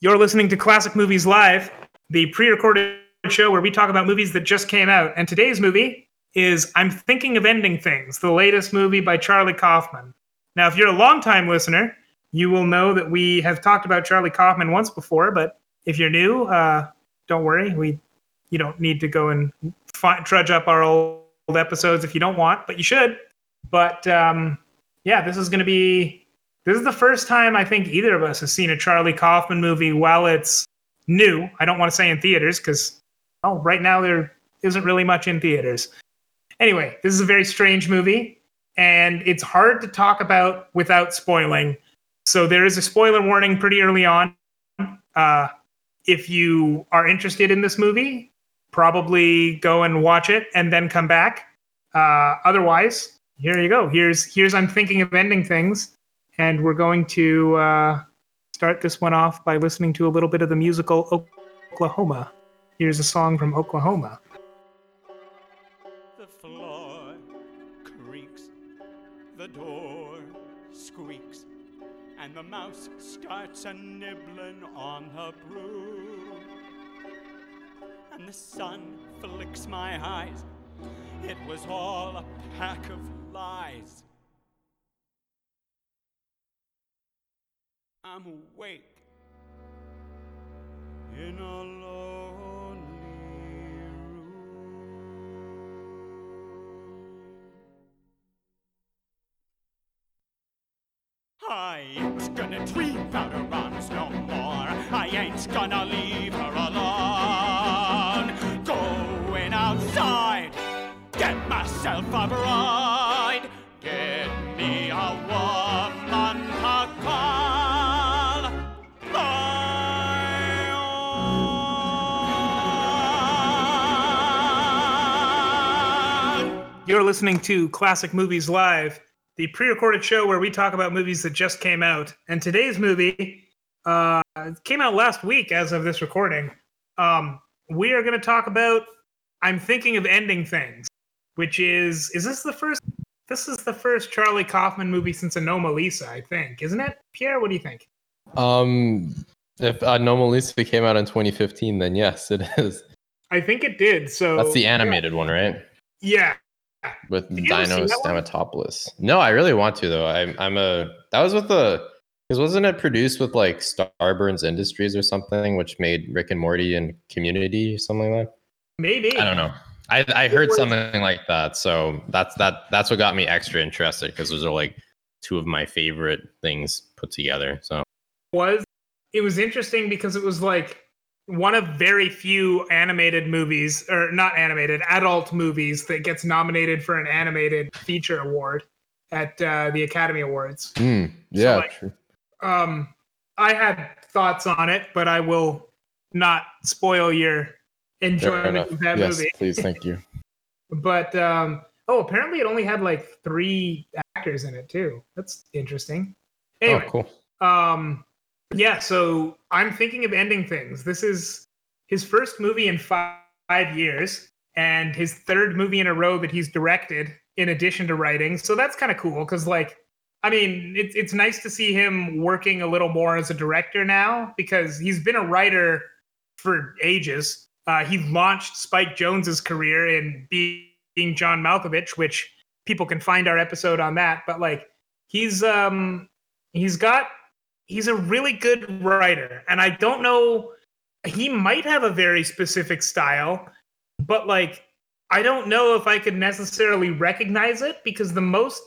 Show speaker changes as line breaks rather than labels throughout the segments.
You're listening to Classic Movies Live, the pre recorded show where we talk about movies that just came out. And today's movie is I'm Thinking of Ending Things, the latest movie by Charlie Kaufman. Now, if you're a longtime listener, you will know that we have talked about Charlie Kaufman once before, but if you're new, uh, don't worry. We you don't need to go and fi- trudge up our old episodes if you don't want, but you should. But um, yeah, this is going to be this is the first time I think either of us has seen a Charlie Kaufman movie while it's new. I don't want to say in theaters because oh, right now there isn't really much in theaters. Anyway, this is a very strange movie, and it's hard to talk about without spoiling. So there is a spoiler warning pretty early on. Uh, if you are interested in this movie, probably go and watch it and then come back. Uh, otherwise, here you go. Here's here's I'm thinking of ending things, and we're going to uh, start this one off by listening to a little bit of the musical Oklahoma. Here's a song from Oklahoma.
The floor creaks, the door squeaks, and the mouse starts a nibbling on the broom. And the sun flicks my eyes. It was all a pack of lies. I'm awake in a lonely room. I ain't gonna dream about her arms no more. I ain't gonna leave her alone. Going outside, get myself a bride.
You're listening to Classic Movies Live, the pre-recorded show where we talk about movies that just came out. And today's movie uh, came out last week, as of this recording. Um, we are going to talk about "I'm Thinking of Ending Things," which is is this the first? This is the first Charlie Kaufman movie since Anomalisa, I think, isn't it? Pierre, what do you think?
Um, if Anomalisa came out in 2015, then yes, it is.
I think it did. So
That's the animated one, right?
Yeah,
With
Did you ever see
Dinos? Stamatopoulos. No, I really want to though. I'm I'm a that was with the because wasn't it produced with like Starburns Industries or something, which made Rick and Morty and Community or something like that?
maybe.
I don't know. I I heard something like that, so that's that that's what got me extra interested because those are like two of my favorite things put together. So
was it was interesting because it was like one of very few animated movies or not animated adult movies that gets nominated for an animated feature award at uh, the academy awards
Mm, yeah,
like-
true.
um i had thoughts on it but i will not spoil your enjoyment of that
yes,
movie
please, thank you.
but um oh apparently it only had like three actors in it too that's interesting anyway
Oh, cool.
um, yeah, so I'm thinking of ending things. This is his first movie in five, years, and his third movie in a row that he's directed in addition to writing. So that's kind of cool because, like, I mean, it's it's nice to see him working a little more as a director now because he's been a writer for ages. Uh, he launched Spike Jonze's career in being John Malkovich, which people can find our episode on that. But like, he's um he's got he's a really good writer and i don't know he might have a very specific style but like i don't know if i could necessarily recognize it because the most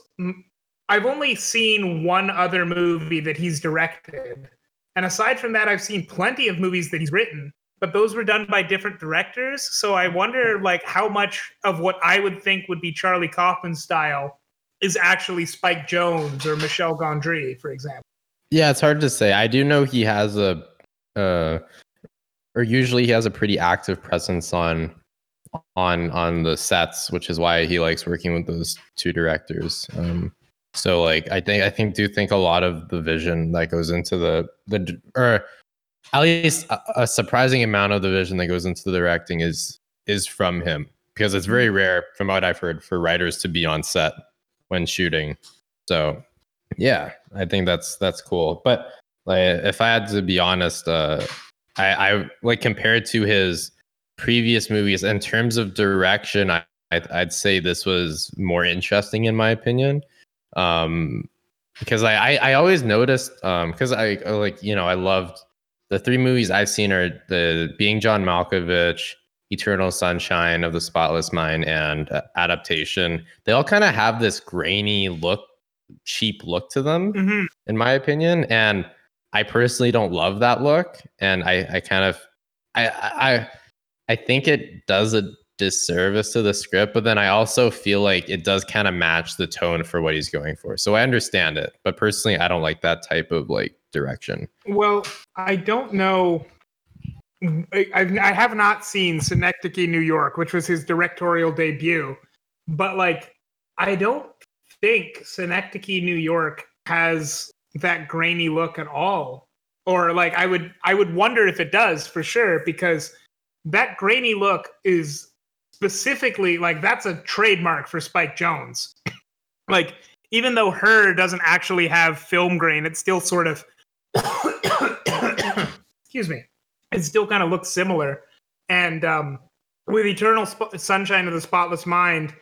I've only seen one other movie that he's directed and aside from that i've seen plenty of movies that he's written but those were done by different directors so i wonder like how much of what i would think would be charlie kaufman's style is actually spike jonze or michel gondry for example
Yeah, it's hard to say. I do know he has a, uh, or usually he has a pretty active presence on, on on the sets, which is why he likes working with those two directors. Um, so like I think I think do think a lot of the vision that goes into the the or at least a, a surprising amount of the vision that goes into the directing is is from him because it's very rare, from what I've heard, for writers to be on set when shooting. So yeah, I think that's that's cool. But Like if I had to be honest, uh, I, I like compared to his previous movies in terms of direction, I I'd, I'd say this was more interesting in my opinion. Um, because I, I, I always noticed um because I like you know I loved the three movies I've seen are the Being John Malkovich, Eternal Sunshine of the Spotless Mind, and uh, Adaptation. They all kind of have this grainy look, cheap look to them,
Mhm.
in my opinion. And I personally don't love that look, and I I kind of I I I think it does a disservice to the script, but then I also feel like it does kind of match the tone for what he's going for. So I understand it, but personally, I don't like that type of like direction.
Well, I don't know. I, I have not seen Synecdoche, New York, which was his directorial debut, but like, I don't think Synecdoche, New York has that grainy look at all. Or like, I would, I would wonder if it does for sure, because that grainy look is specifically like that's a trademark for Spike Jonze. like, even though her doesn't actually have film grain, it still sort of excuse me it still kind of looks similar and um, with eternal Sp- sunshine of the spotless mind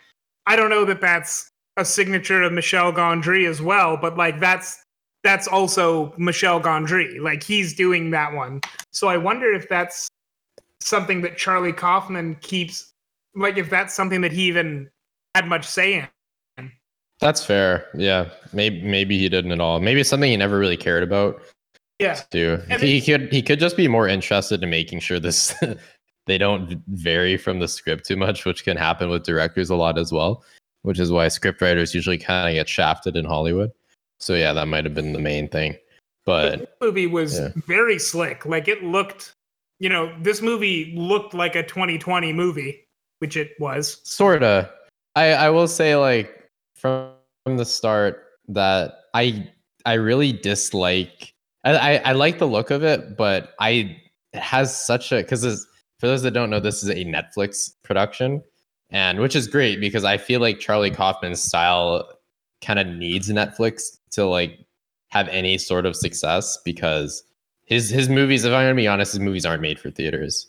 i don't know that that's a signature of michel gondry as well but like that's that's also michel gondry like he's doing that one so i wonder if that's something that charlie kaufman keeps like if that's something that he even had much say in
That's fair. Yeah, maybe maybe he didn't at all. Maybe it's something he never really cared about.
yeah
too. He could he could just be more interested in making sure this they don't vary from the script too much, which can happen with directors a lot as well. Which is why scriptwriters usually kind of get shafted in Hollywood. So yeah, that might have been the main thing. But
this movie was
yeah.
very slick. Like it looked, you know, this movie looked like a 2020 movie, which it was.
sorta, I I will say like from from the start that I I really dislike. I I, I like the look of it, but I it has such a because for those that don't know, this is a Netflix production, and which is great because I feel like Charlie Kaufman's style kind of needs Netflix to like have any sort of success because his his movies, if I'm gonna be honest, his movies aren't made for theaters.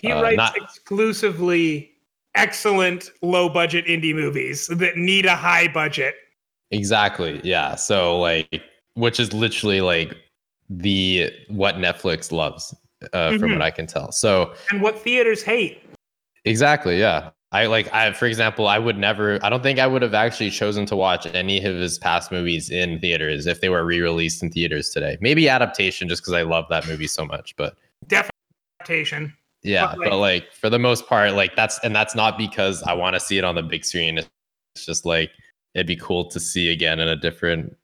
He
Uh,
writes
not-
exclusively excellent low budget indie movies that need a high budget.
Exactly. Yeah. So like, which is literally like the what Netflix loves, uh, from
Mhm.
what I can tell. So
And what theaters hate.
exactly. Yeah. I like. I for example, I would never. I don't think I would have actually chosen to watch any of his past movies in theaters if they were re-released in theaters today. Maybe adaptation, just because I love that movie so much. But definitely
Adaptation.
yeah,
But,
but
like-
like, for the most part, like that's and that's not because I want to see it on the big screen. It's just like it'd be cool to see again in a different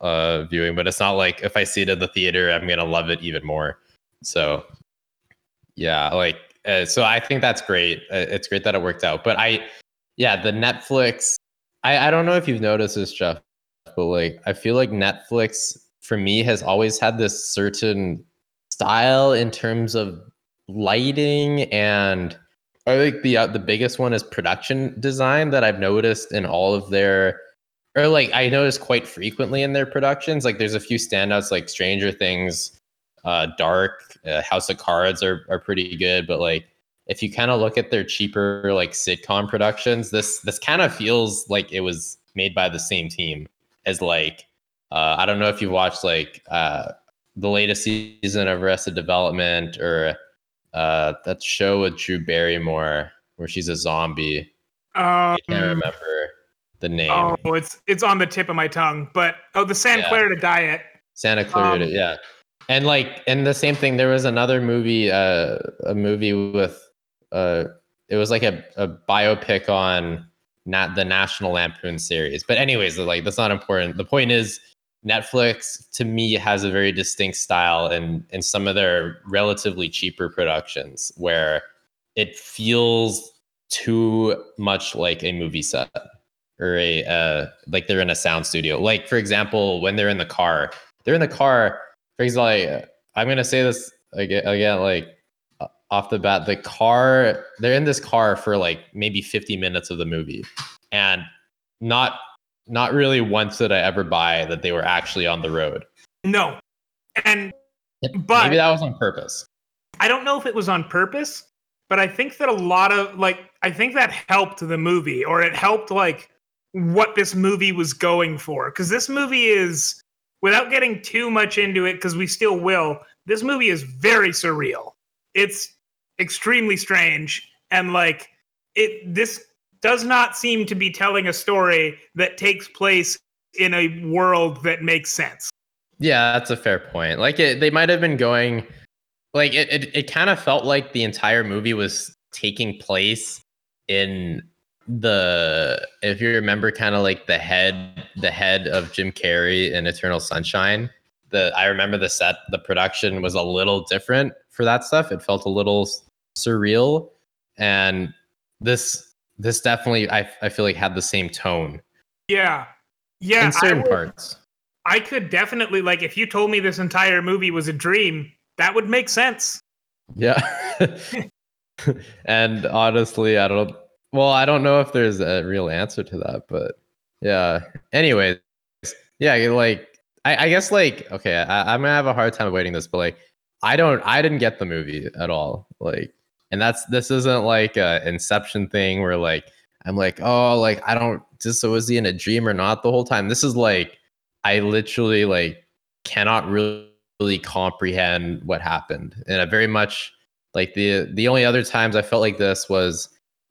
uh viewing. But it's not like if I see it in the theater, I'm gonna love it even more. So yeah, like uh, so I think that's great. Uh, it's great that it worked out. But I yeah, the Netflix. I I don't know if you've noticed this, Jeff, but like I feel like Netflix for me has always had this certain style in terms of lighting and I think the uh, the biggest one is production design that I've noticed in all of their or like I notice quite frequently in their productions. Like there's a few standouts like Stranger Things, uh, Dark, uh, House of Cards are are pretty good, but like if you kind of look at their cheaper like sitcom productions, this this kind of feels like it was made by the same team as like uh, I don't know if you've watched like uh, the latest season of Arrested Development or uh, that show with Drew Barrymore where she's a zombie.
Um,
I can't remember the name.
Oh, it's it's on the tip of my tongue. But oh, the San
Yeah.
Clarita Diet.
Santa Clarita,
um,
yeah. And like, and the same thing. There was another movie, uh, a movie with, uh, it was like a, a biopic on not the National Lampoon series. But anyways, like that's not important. The point is, Netflix to me has a very distinct style in in some of their relatively cheaper productions where it feels too much like a movie set or a uh, like they're in a sound studio. Like for example, when they're in the car, they're in the car. For example, like, I'm gonna say this again, again, like off the bat, the car. They're in this car for like maybe 50 minutes of the movie, and not not really once did I ever buy that they were actually on the road.
No. And but
maybe that was on purpose.
I don't know if it was on purpose, but I think that a lot of like I think that helped the movie or it helped like what this movie was going for cuz this movie is without getting too much into it cuz we still will. This movie is very surreal. It's extremely strange and like it this does not seem to be telling a story that takes place in a world that makes sense.
Yeah, that's a fair point. Like it, they might have been going like it it, it kind of felt like the entire movie was taking place in the if you remember kind of like the head the head of Jim Carrey in Eternal Sunshine. The I remember the set the production was a little different for that stuff. It felt a little surreal and this this definitely I I feel like had the same tone
Yeah. Yeah,
in certain
I would-
parts.
I could definitely like if you told me this entire movie was a dream, that would make sense.
Yeah. and honestly, I don't well, I don't know if there's a real answer to that, but yeah. Anyways, yeah, like I, I guess like okay, I, I'm gonna have a hard time avoiding this, but like I don't I didn't get the movie at all. Like and that's this isn't like a inception thing where like I'm like, oh like I don't just so was he in a dream or not the whole time. This is like I literally like cannot really really comprehend what happened and i very much like the the only other times i felt like this was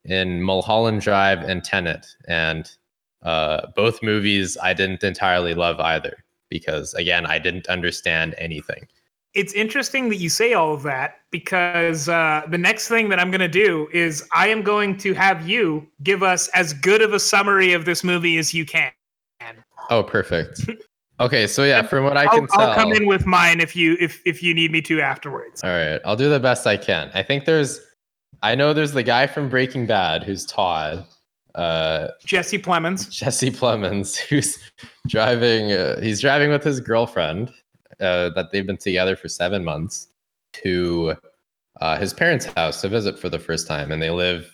in mulholland drive and tenet and uh both movies i didn't entirely love either because again i didn't understand anything
It's interesting that you say all of that because uh, the next thing that I'm going to do is I am going to have you give us as good of a summary of this movie as you can.
oh perfect okay so yeah from what i
I'll,
can tell
I'll come in with mine if you if if you need me to afterwards.
all right i'll do the best i can i think there's i know there's the guy from breaking bad who's todd uh
Jesse Plemons.
Jesse Plemons, who's driving. Uh, he's driving with his girlfriend uh, that they've been together for seven months to uh, his parents' house to visit for the first time, and they live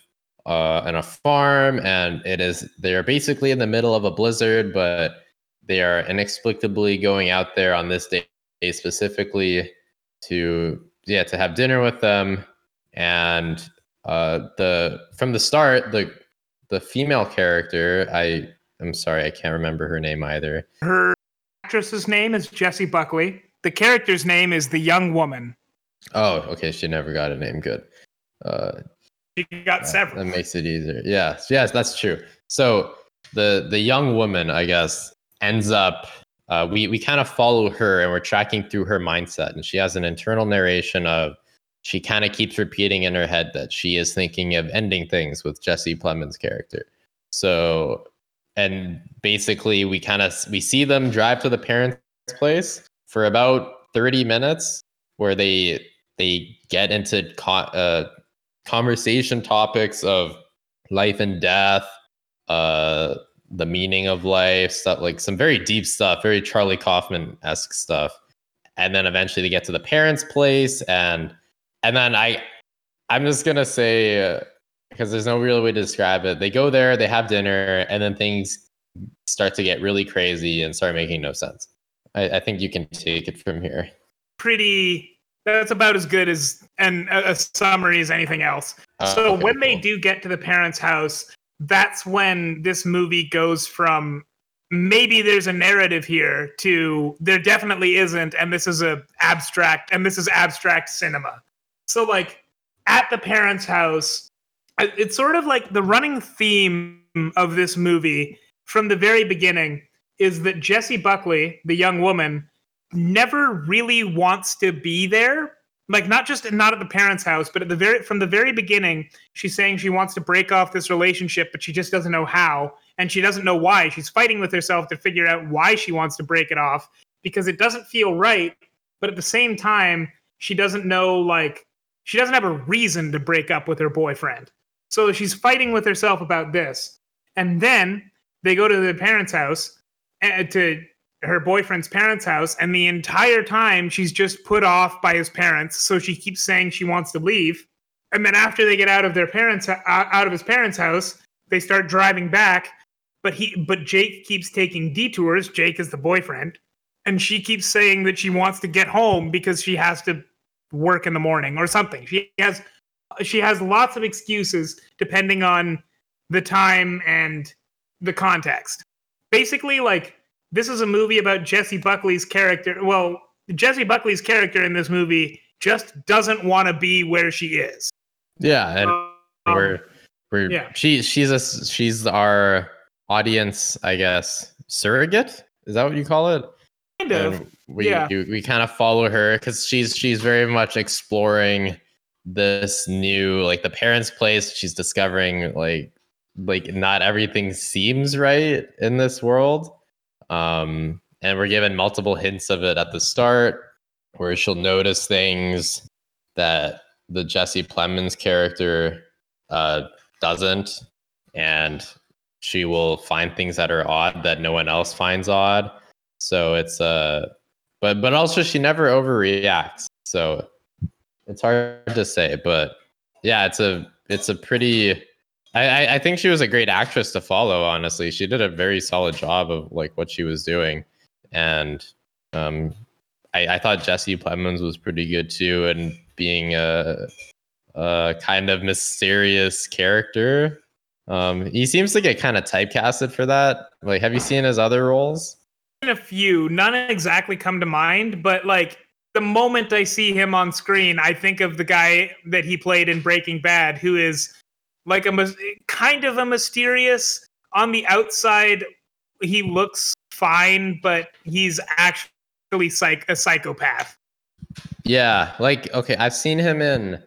uh, on a farm. And it is they are basically in the middle of a blizzard, but they are inexplicably going out there on this day specifically to yeah to have dinner with them. And uh, the from the start the the female character i i'm sorry i can't remember her name either
Her actress's name is Jessie Buckley. The character's name is the young woman.
oh okay she never got a name good uh
She got
that,
several.
that makes it easier yes yes that's true so the the young woman i guess ends up uh, we we kind of follow her and we're tracking through her mindset and she has an internal narration of she kind of keeps repeating in her head that she is thinking of ending things with jesse plemons character. So and basically we kind of we see them drive to the parents place for about 30 minutes where they they get into co- uh, conversation topics of life and death uh the meaning of life stuff like some very deep stuff very charlie kaufman-esque stuff. And then eventually they get to the parents place and and then i i'm just gonna say because there's no real way to describe it they go there they have dinner and then things start to get really crazy and start making no sense i, I think you can take it from here
Pretty. That's about as good as and a, summary as anything else.
Uh,
so
okay,
when they do get to the parents' house, that's when this movie goes from maybe there's a narrative here to there definitely isn't, and this is a abstract and this is abstract cinema. So like at the parents' house, it's sort of like the running theme of this movie from the very beginning is that Jessie Buckley, the young woman, never really wants to be there. Like not just not at the parents house but at the very from the very beginning she's saying she wants to break off this relationship but she just doesn't know how. And she doesn't know why. She's fighting with herself to figure out why she wants to break it off because it doesn't feel right but at the same time she doesn't know like she doesn't have a reason to break up with her boyfriend so she's fighting with herself about this and then they go to the parents house uh, to her boyfriend's parents' house, and the entire time she's just put off by his parents. So she keeps saying she wants to leave, and then after they get out of their parents' uh, out of his parents' house, they start driving back. But he, but Jake keeps taking detours. Jake is the boyfriend, and she keeps saying that she wants to get home because she has to work in the morning or something. She has she has lots of excuses depending on the time and the context. Basically, like this is a movie about Jessie Buckley's character. Well, Jessie Buckley's character in this movie just doesn't want to be where she is.
Yeah, and
Um,
we're we're
yeah.
she she's a she's our audience, I guess, surrogate. Is that what you call it?
Kind of.
And we
yeah.
we, we kind of follow her because she's she's very much exploring this new like the parents' place. She's discovering like like not everything seems right in this world. Um, and we're given multiple hints of it at the start, where she'll notice things that the Jesse Plemons character uh, doesn't, and she will find things that are odd that no one else finds odd. So it's uh but but also she never overreacts. So it's hard to say, but yeah, it's a it's a pretty I, I- think she was a great actress to follow, honestly. She did a very solid job of like what she was doing. And um I, I thought Jesse Plemons was pretty good too, and being a, a kind of mysterious character. Um, he seems to get kind of typecasted for that. Like, have you seen his other roles?
A few, none exactly come to mind, but like the moment I see him on screen, I think of the guy that he played in Breaking Bad, who is like a kind of a mysterious on the outside. He looks fine, but he's actually psych a psychopath.
Yeah, like okay, I've seen him in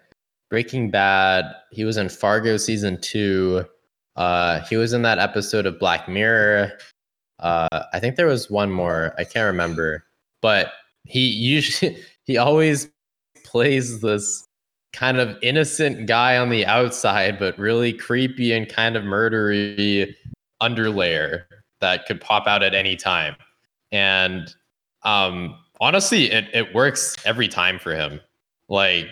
Breaking Bad. He was in Fargo season two. Uh, he was in that episode of Black Mirror. Uh, I think there was one more. I can't remember, but he usually he always plays this kind of innocent guy on the outside, but really creepy and kind of murdery underlayer that could pop out at any time. And um, honestly, it, it works every time for him. Like,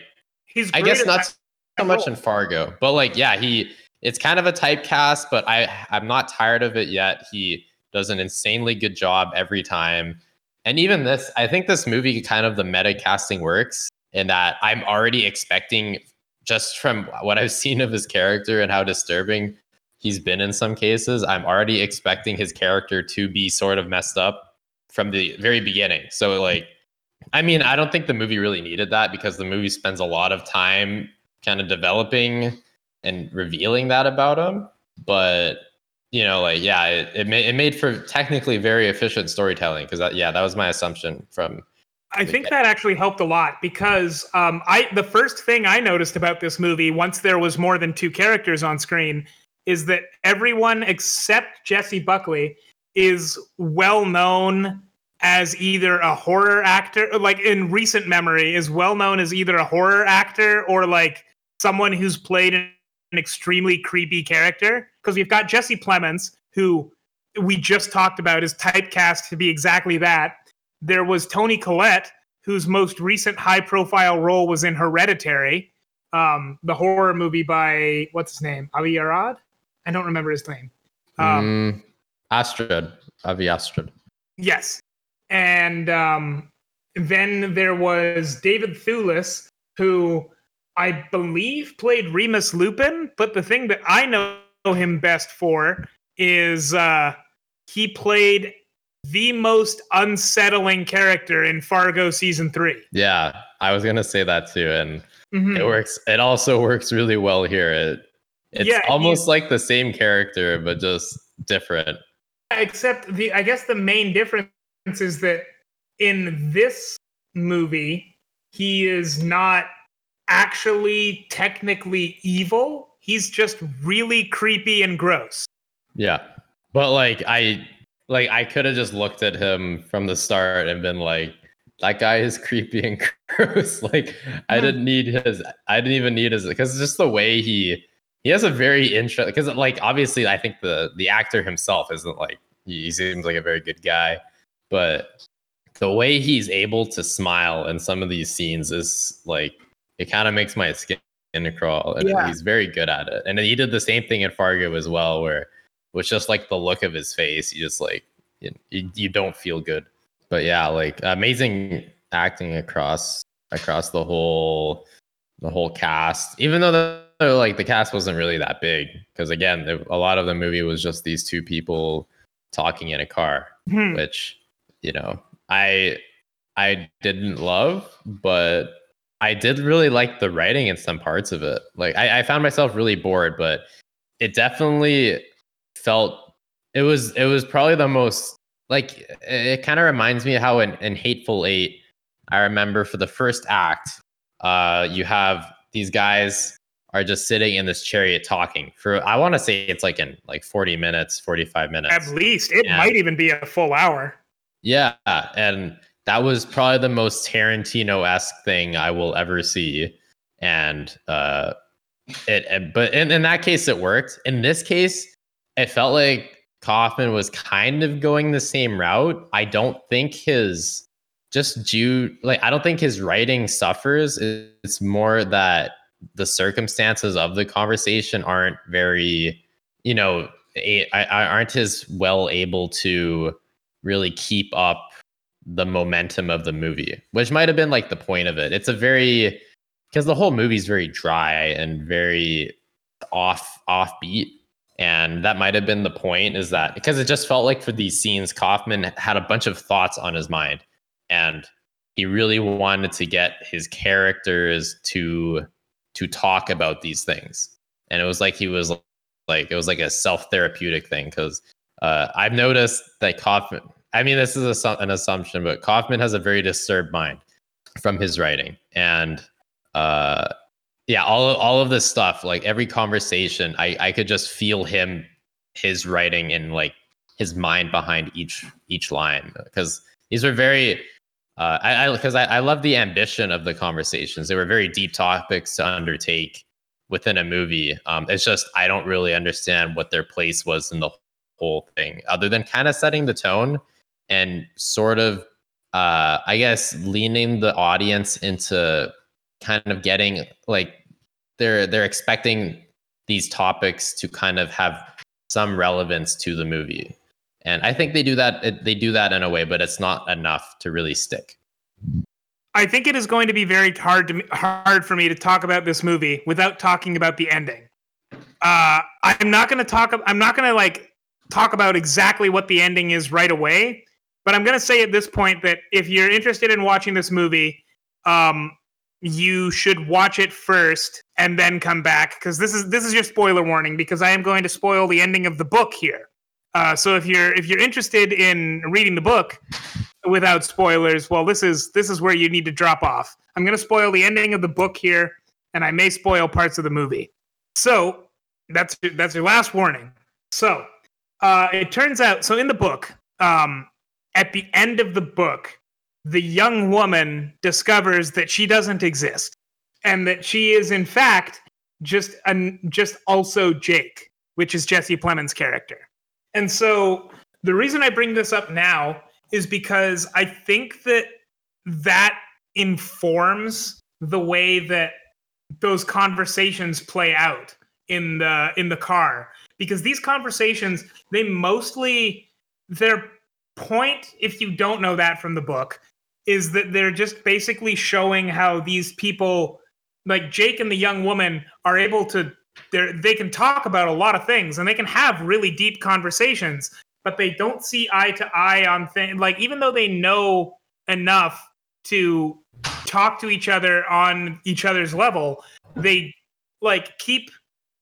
He's
I guess not so much in Fargo, but like, yeah, he it's kind of a typecast, but I I'm not tired of it yet. He does an insanely good job every time. And even this, I think this movie kind of the meta casting works in that I'm already expecting just from what I've seen of his character and how disturbing he's been in some cases, I'm already expecting his character to be sort of messed up from the very beginning. So like I mean, I don't think the movie really needed that because the movie spends a lot of time kind of developing and revealing that about him. But you know, like yeah, it it, ma- it made for technically very efficient storytelling because that yeah, that was my assumption from
I think that actually helped a lot because um, I the first thing I noticed about this movie once there was more than two characters on screen is that everyone except Jessie Buckley is well known as either a horror actor like in recent memory is well known as either a horror actor or like someone who's played an extremely creepy character because we've got Jesse Plemons who we just talked about is typecast to be exactly that there was Toni Collette, whose most recent high profile role was in Hereditary, um, the horror movie by what's his name? Avi Arad? I don't remember his name. Um,
mm, Astrid, Avi Astrid.
Yes. And um, then there was David Thewlis, who I believe played Remus Lupin. But the thing that I know him best for is uh, he played the most unsettling character in Fargo season three.
Yeah, I was gonna say that too, and
Mhm.
it works. It also works really well here. It it's
Yeah,
almost like the same character, but just different.
except the i guess the main difference is that in this movie he is not actually technically evil he's just really creepy and gross
Yeah. But like I like I could have just looked at him from the start and been like, that guy is creepy and gross. like I didn't need his I didn't even need his because just the way he he has a very interesting because like obviously I think the the actor himself isn't like he seems like a very good guy, but the way he's able to smile in some of these scenes is like it kind of makes my skin crawl and
Yeah.
he's very good at it. And he did the same thing in Fargo as well where with just like the look of his face, you just like you, you, don't feel good. but yeah, like amazing acting across across the whole the whole cast. Even though the, like the cast wasn't really that big, because again, a lot of the movie was just these two people talking in a car,
Hmm.
which you know I I didn't love, but I did really like the writing in some parts of it. Like I, I found myself really bored, but it definitely felt it was it was probably the most like it, it kind of reminds me of how in, in Hateful Eight, I remember for the first act, uh, you have these guys are just sitting in this chariot talking for I want to say it's like in like 40 minutes, 45 minutes.
At least it
Yeah.
might even be a full hour.
Yeah, and that was probably the most Tarantino esque thing I will ever see. And uh, it, and- but in, in that case, it worked. In this case, it felt like Kaufman was kind of going the same route. I don't think his just due like I don't think his writing suffers. It's more that the circumstances of the conversation aren't very, you know, I, I aren't as well able to really keep up the momentum of the movie, which might have been like the point of it. It's a very because the whole movie's very dry and very off offbeat. And that might have been the point is that because it just felt like for these scenes, Kaufman had a bunch of thoughts on his mind and he really wanted to get his characters to to talk about these things. And it was like he was like it was like a self-therapeutic thing because uh, I've noticed that Kaufman. I mean, this is a, an assumption, but Kaufman has a very disturbed mind from his writing, and uh, yeah, all all of this stuff, like every conversation, I I could just feel him, his writing, and like his mind behind each each line because these were very. Uh, I because I, I, I love the ambition of the conversations. They were very deep topics to undertake within a movie. Um, it's just I don't really understand what their place was in the whole thing, other than kind of setting the tone and sort of, uh, I guess, leaning the audience into kind of getting like they're they're expecting these topics to kind of have some relevance to the movie. And I think they do that. They do that in a way, but it's not enough to really stick.
I think it is going to be very hard to hard for me to talk about this movie without talking about the ending. Uh, I'm not going to talk. I'm not going to like talk about exactly what the ending is right away. But I'm going to say at this point that if you're interested in watching this movie, um, you should watch it first and then come back because this is this is your spoiler warning because I am going to spoil the ending of the book here. Uh, so if you're if you're interested in reading the book without spoilers, well, this is this is where you need to drop off. I'm going to spoil the ending of the book here, and I may spoil parts of the movie. So that's that's your last warning. So uh, it turns out, so in the book, um, at the end of the book, the young woman discovers that she doesn't exist, and that she is in fact just an just also Jake, which is Jesse Plemons' character. And so the reason I bring this up now is because I think that that informs the way that those conversations play out in the in the car because these conversations they mostly their point if you don't know that from the book is that they're just basically showing how these people like Jake and the young woman are able to they they can talk about a lot of things and they can have really deep conversations but they don't see eye to eye on things like even though they know enough to talk to each other on each other's level they like keep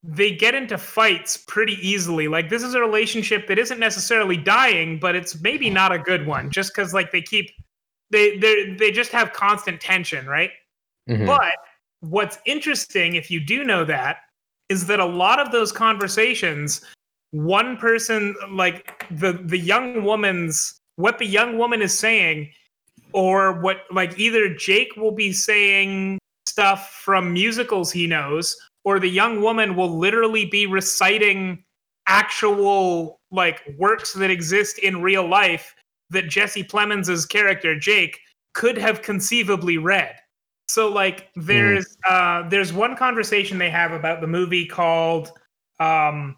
they get into fights pretty easily like this is a relationship that isn't necessarily dying but it's maybe not a good one just because like they keep they they they just have constant tension right
Mhm.
but what's interesting, if you do know that, is that a lot of those conversations, one person, like the the young woman's, what the young woman is saying, or what like either Jake will be saying stuff from musicals he knows, or the young woman will literally be reciting actual like works that exist in real life that Jesse Plemons' character Jake could have conceivably read. So like there's uh there's one conversation they have about the movie called um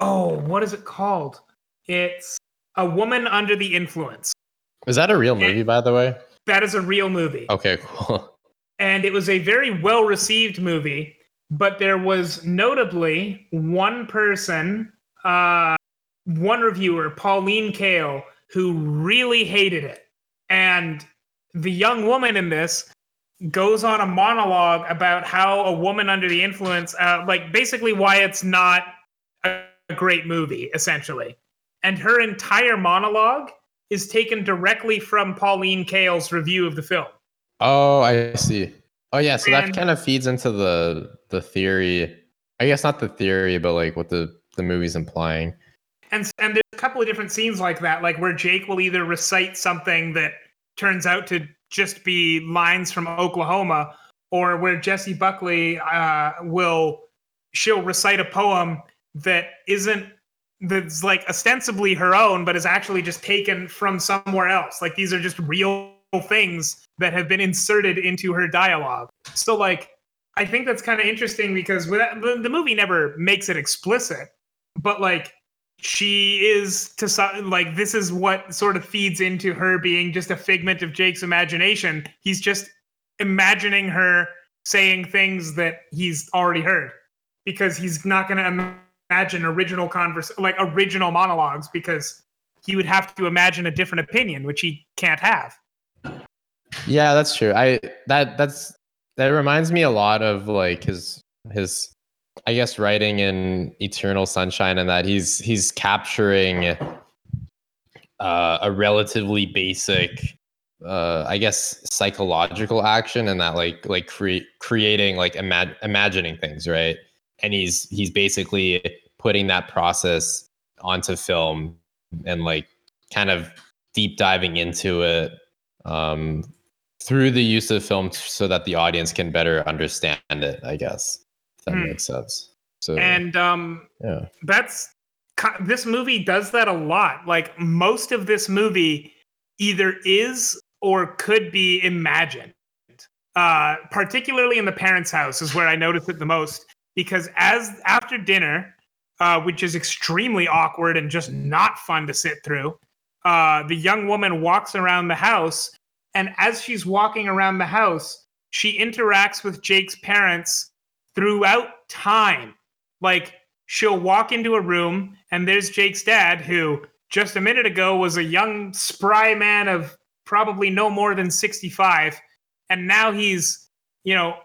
oh what is it called? It's A Woman Under the Influence.
Is that a real movie, by the way?
That is a real movie.
Okay, cool.
and it was a very well received movie but there was notably one person uh, one reviewer pauline kael who really hated it. And the young woman in this goes on a monologue about how a woman under the influence uh, like basically why it's not a great movie essentially. And her entire monologue is taken directly from pauline kael's review of the film.
Oh, I see. Oh yeah, so that kind of feeds into the the theory. I guess not the theory, but like what the the movie's implying.
and and there's a couple of different scenes like that like where jake will either recite something that turns out to just be lines from oklahoma or where jessie buckley uh, will she'll recite a poem that isn't that's like ostensibly her own but is actually just taken from somewhere else like these are just real things that have been inserted into her dialogue so like i think that's kind of interesting because without, the, movie never makes it explicit but like she is to some like this is what sort of feeds into her being just a figment of Jake's imagination. He's just imagining her saying things that he's already heard because he's not going to imagine original converse like original monologues because he would have to imagine a different opinion which he can't have.
Yeah, that's true. I that that's that reminds me a lot of like his his I guess writing in Eternal Sunshine and that he's he's capturing uh, a relatively basic uh I guess psychological action and that like like cre- creating like ima- imagining things, right? And he's he's basically putting that process onto film and like kind of deep diving into it um through the use of film so that the audience can better understand it i guess that
Hmm.
makes sense so
And um
yeah
that's this movie does that a lot. Like most of this movie either is or could be imagined. Uh, particularly in the parents' house is where I noticed it the most because as after dinner, uh, which is extremely awkward and just not fun to sit through, uh, the young woman walks around the house, and as she's walking around the house, she interacts with Jake's parents throughout time. Like she'll walk into a room and there's Jake's dad, who just a minute ago was a young, spry man of probably no more than 65. And now he's, you know,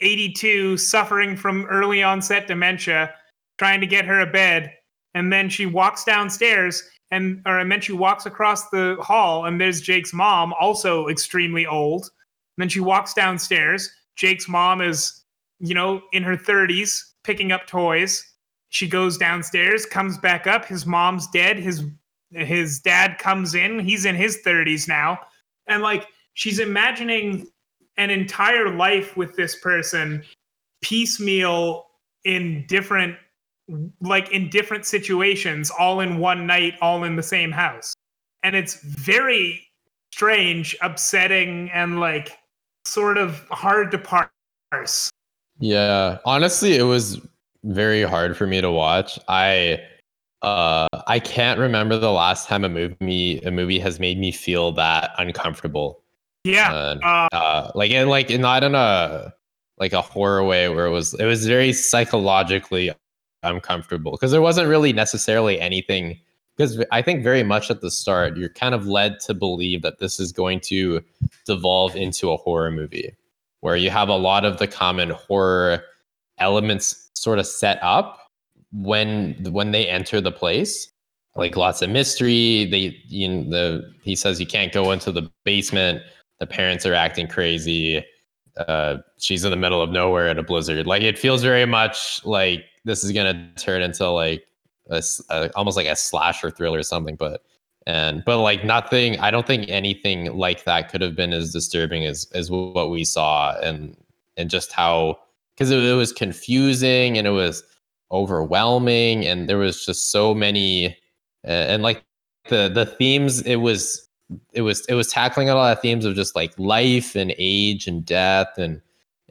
82, suffering from early onset dementia, trying to get her a bed. And then she walks downstairs and, or and then she walks across the hall and there's Jake's mom, also extremely old. And then she walks downstairs. Jake's mom is, you know, in her 30s, picking up toys. She goes downstairs comes back up. His mom's dead. His his dad comes in. He's in his 30s now. And like she's imagining an entire life with this person piecemeal in different like in different situations all in one night all in the same house. And it's very strange upsetting and like sort of hard to parse.
Yeah. Honestly it was very hard for me to watch. I uh i can't remember the last time a movie a movie has made me feel that uncomfortable.
Yeah.
And,
uh,
uh like and like not in a like a horror way where it was it was very psychologically uncomfortable because there wasn't really necessarily anything because i think very much at the start you're kind of led to believe that this is going to devolve into a horror movie where you have a lot of the common horror elements sort of set up when when they enter the place. Like lots of mystery they you know the he says you can't go into the basement the parents are acting crazy uh she's in the middle of nowhere in a blizzard. Like it feels very much like this is gonna turn into like a, a- almost like a slasher thriller or something but and but like nothing i don't think anything like that could have been as disturbing as as what we saw and and just how because it, it was confusing and it was overwhelming and there was just so many and like the the themes it was it was it was tackling a lot of themes of just like life and age and death and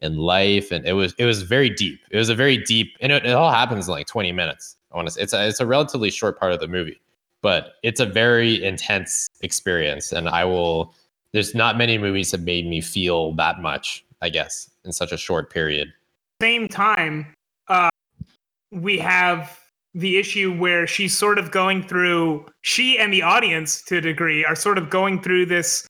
and life and it was it was very deep it was a very deep and it, it all happens in like 20 minutes i want to say it's a, it's a relatively short part of the movie but it's a very intense experience, and I will. There's not many movies that made me feel that much, I guess, in such a short period.
Same time, uh, we have the issue where she's sort of going through. She and the audience, to a degree, are sort of going through this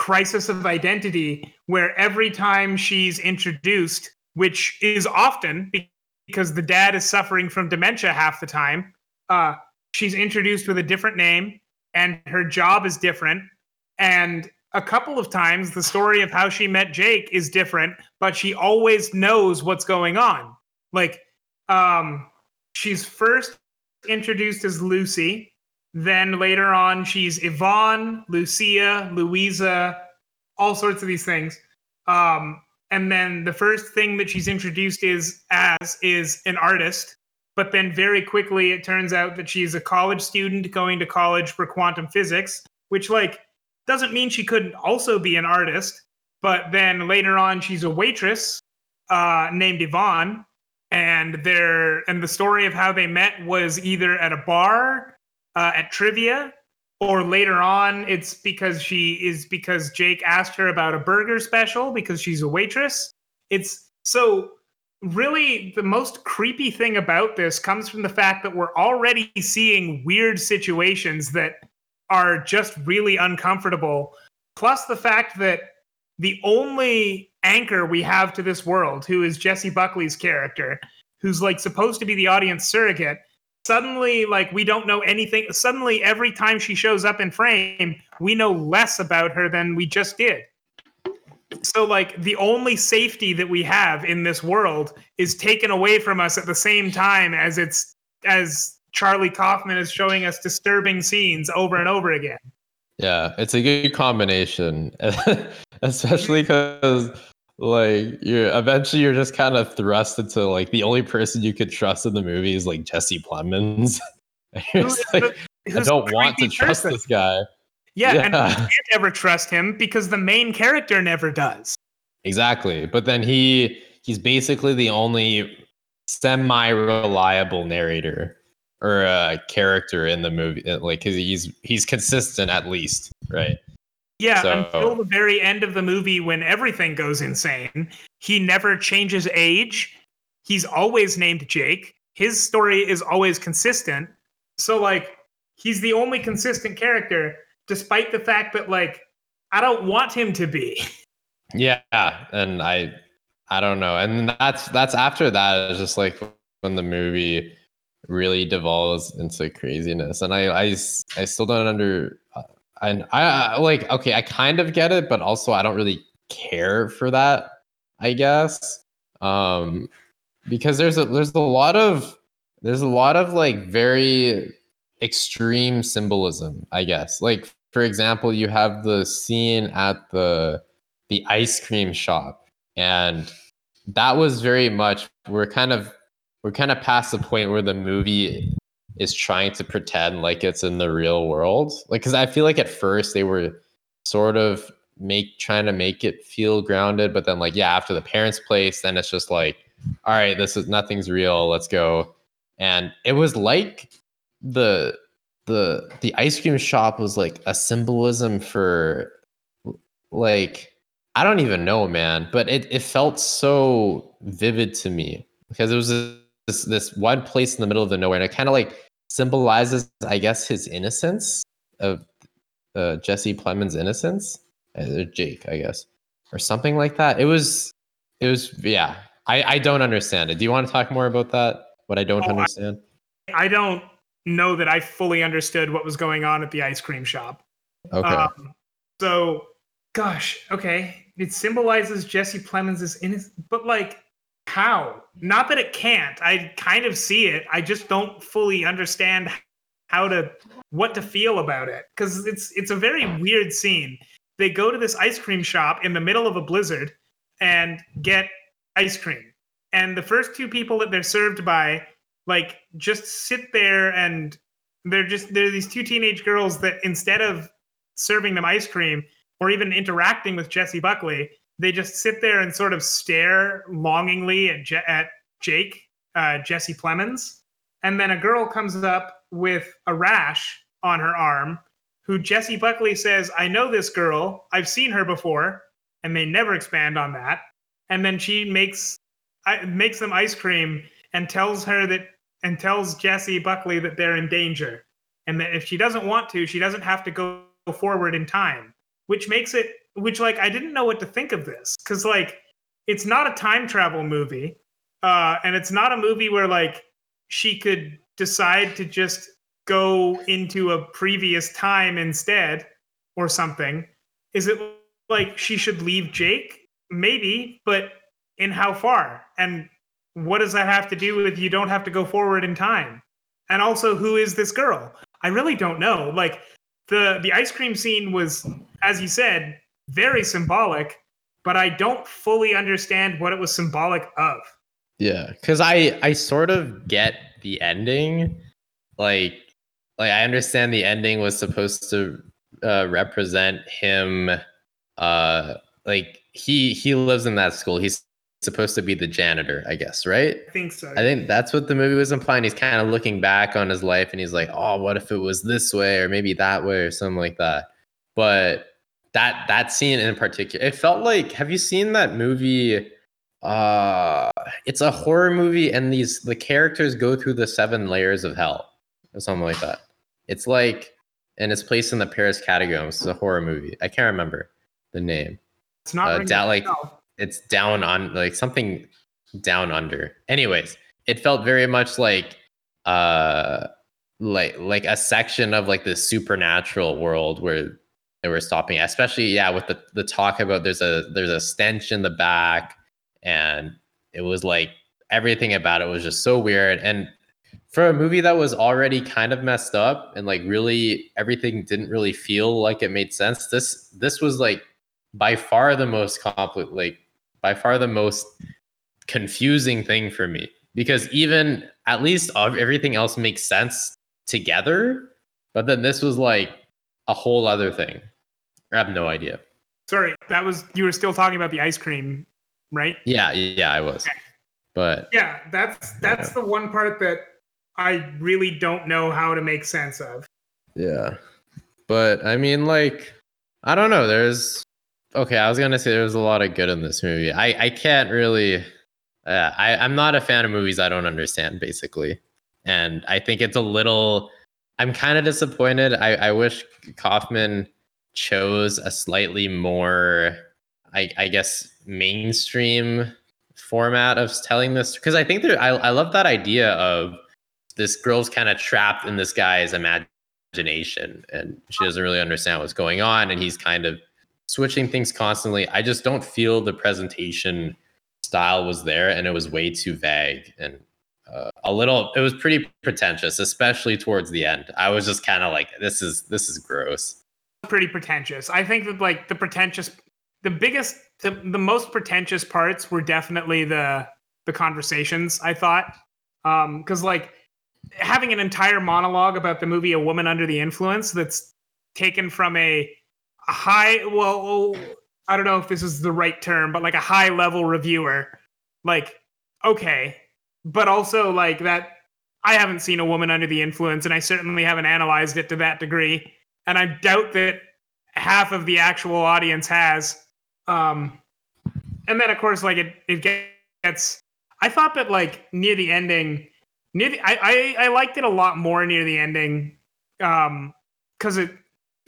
crisis of identity, where every time she's introduced, which is often because the dad is suffering from dementia half the time. Uh, she's introduced with a different name, and her job is different. And a couple of times, the story of how she met Jake is different, but she always knows what's going on. Like, um, she's first introduced as Lucy, then later on, she's Yvonne, Lucia, Louisa, all sorts of these things. Um, and then the first thing that she's introduced is as is an artist. But then very quickly it turns out that she's a college student going to college for quantum physics which like doesn't mean she couldn't also be an artist. But then later on she's a waitress uh, named yvonne. And their and the story of how they met was either at a bar uh, at trivia or later on it's because she is because Jake asked her about a burger special because she's a waitress. It's so really the most creepy thing about this comes from the fact that we're already seeing weird situations that are just really uncomfortable plus the fact that the only anchor we have to this world who is Jessie Buckley's character who's like supposed to be the audience surrogate suddenly like we don't know anything. Suddenly every time she shows up in frame we know less about her than we just did. So like the only safety that we have in this world is taken away from us at the same time as it's as charlie kaufman is showing us disturbing scenes over and over again.
Yeah it's a good combination especially because like you're eventually you're just kind of thrust into like the only person you could trust in the movie is like Jesse Plemons. like, I don't want to trust person. this guy.
Yeah, yeah, and I can't ever trust him because the main character never does.
Exactly, but then he he's basically the only semi-reliable narrator or a uh, character in the movie, like because he's he's consistent at least, right?
Yeah, so, until the very end of the movie when everything goes insane. He never changes age. He's always named Jake. His story is always consistent. So like he's the only consistent character despite the fact that like I don't want him to be.
Yeah, and I I don't know. And that's that's after that it's just like when the movie really devolves into craziness. And I I I still don't under and I, I like okay, I kind of get it, but also I don't really care for that. I guess um, because there's a there's a lot of there's a lot of like very extreme symbolism. I guess like for example, you have the scene at the the ice cream shop, and that was very much we're kind of we're kind of past the point where the movie is trying to pretend like it's in the real world. Like, because I feel like at first they were sort of make trying to make it feel grounded, but then like yeah, after the parents' place, then it's just like, all right, this is nothing's real. Let's go. And it was like the the the ice cream shop was like a symbolism for like I don't even know, man, but it, it felt so vivid to me because it was this this one place in the middle of the nowhere, and it kind of like symbolizes, I guess, his innocence of uh, Jesse Plemons' innocence, uh, Jake, I guess, or something like that. It was, it was, yeah. I, I don't understand it. Do you want to talk more about that? What I don't oh, understand?
I, I, don't know that I fully understood what was going on at the ice cream shop.
Okay. Um,
so, gosh, okay. It symbolizes Jesse Plemons' innocence, but like, how? Not that it can't. I kind of see it. I just don't fully understand how to what to feel about it because it's it's a very weird scene. They go to this ice cream shop in the middle of a blizzard and get ice cream. And the first two people that they're served by like just sit there and they're just they're these two teenage girls that instead of serving them ice cream or even interacting with Jessie Buckley, they just sit there and sort of stare longingly at, Je- at Jake, uh, Jesse Plemons. And then a girl comes up with a rash on her arm, who Jessie Buckley says, I know this girl. I've seen her before. And they never expand on that. And then she makes I, makes them ice cream and tells her that and tells Jessie Buckley that they're in danger. And that if she doesn't want to, she doesn't have to go forward in time. Which makes it which like I didn't know what to think of this. Cause like it's not a time travel movie. Uh, and it's not a movie where like she could decide to just go into a previous time instead or something. Is it like she should leave Jake? Maybe, but in how far? And what does that have to do with you don't have to go forward in time? And also, who is this girl? I really don't know. Like the the ice cream scene was, as you said, very symbolic, but I don't fully understand what it was symbolic of.
Yeah, because I I sort of get the ending, like like I understand the ending was supposed to uh, represent him uh like he he lives in that school. He's supposed to be the janitor i guess right?
I think so.
i think that's what the movie was implying. He's kind of looking back on his life and he's like oh what if it was this way or maybe that way or something like that? But that that scene in particular it felt like have you seen that movie uh it's a horror movie and these the characters go through the seven layers of hell or something like that. It's like and it's placed in the paris catacombs it's a horror movie. I can't remember the name.
It's not
uh, down like
bell.
it's down on like something down under. Anyways it felt very much like uh like like a section of like the supernatural world where they were stopping especially yeah with the the talk about there's a there's a stench in the back and it was like everything about it was just so weird. And for a movie that was already kind of messed up and like really everything didn't really feel like it made sense this this was like by far the most complex like by far the most confusing thing for me. Because even at least uh, everything else makes sense together but then this was like a whole other thing i have no idea
Sorry, that was you were still talking about the ice cream, right?
yeah yeah i was but
Yeah, that's that's the one part that I really don't know how to make sense of.
Yeah. But I mean, like, I don't know. There's okay. I was gonna say there's a lot of good in this movie. I I can't really. Uh, I I'm not a fan of movies I don't understand, basically, and I think it's a little. I'm kind of disappointed. I I wish Kaufman chose a slightly more, I I guess, mainstream format of telling this because I think there. I I love that idea of this girl's kind of trapped in this guy's imagination and she doesn't really understand what's going on and he's kind of switching things constantly i just don't feel the presentation style was there and it was way too vague and uh, a little it was pretty pretentious especially towards the end i was just kind of like this is this is gross
Pretty pretentious. I think that like the pretentious, the biggest, the, the most pretentious parts were definitely the the conversations. I thought, um, because like having an entire monologue about the movie A Woman Under the Influence that's taken from a, a high, well, I don't know if this is the right term, but like a high level reviewer, like okay, but also like that. I haven't seen A Woman Under the Influence, and I certainly haven't analyzed it to that degree and I doubt that half of the actual audience has. Um, and then of course, like it, it gets. I thought that like near the ending, near the, I, I I liked it a lot more near the ending, um, because it.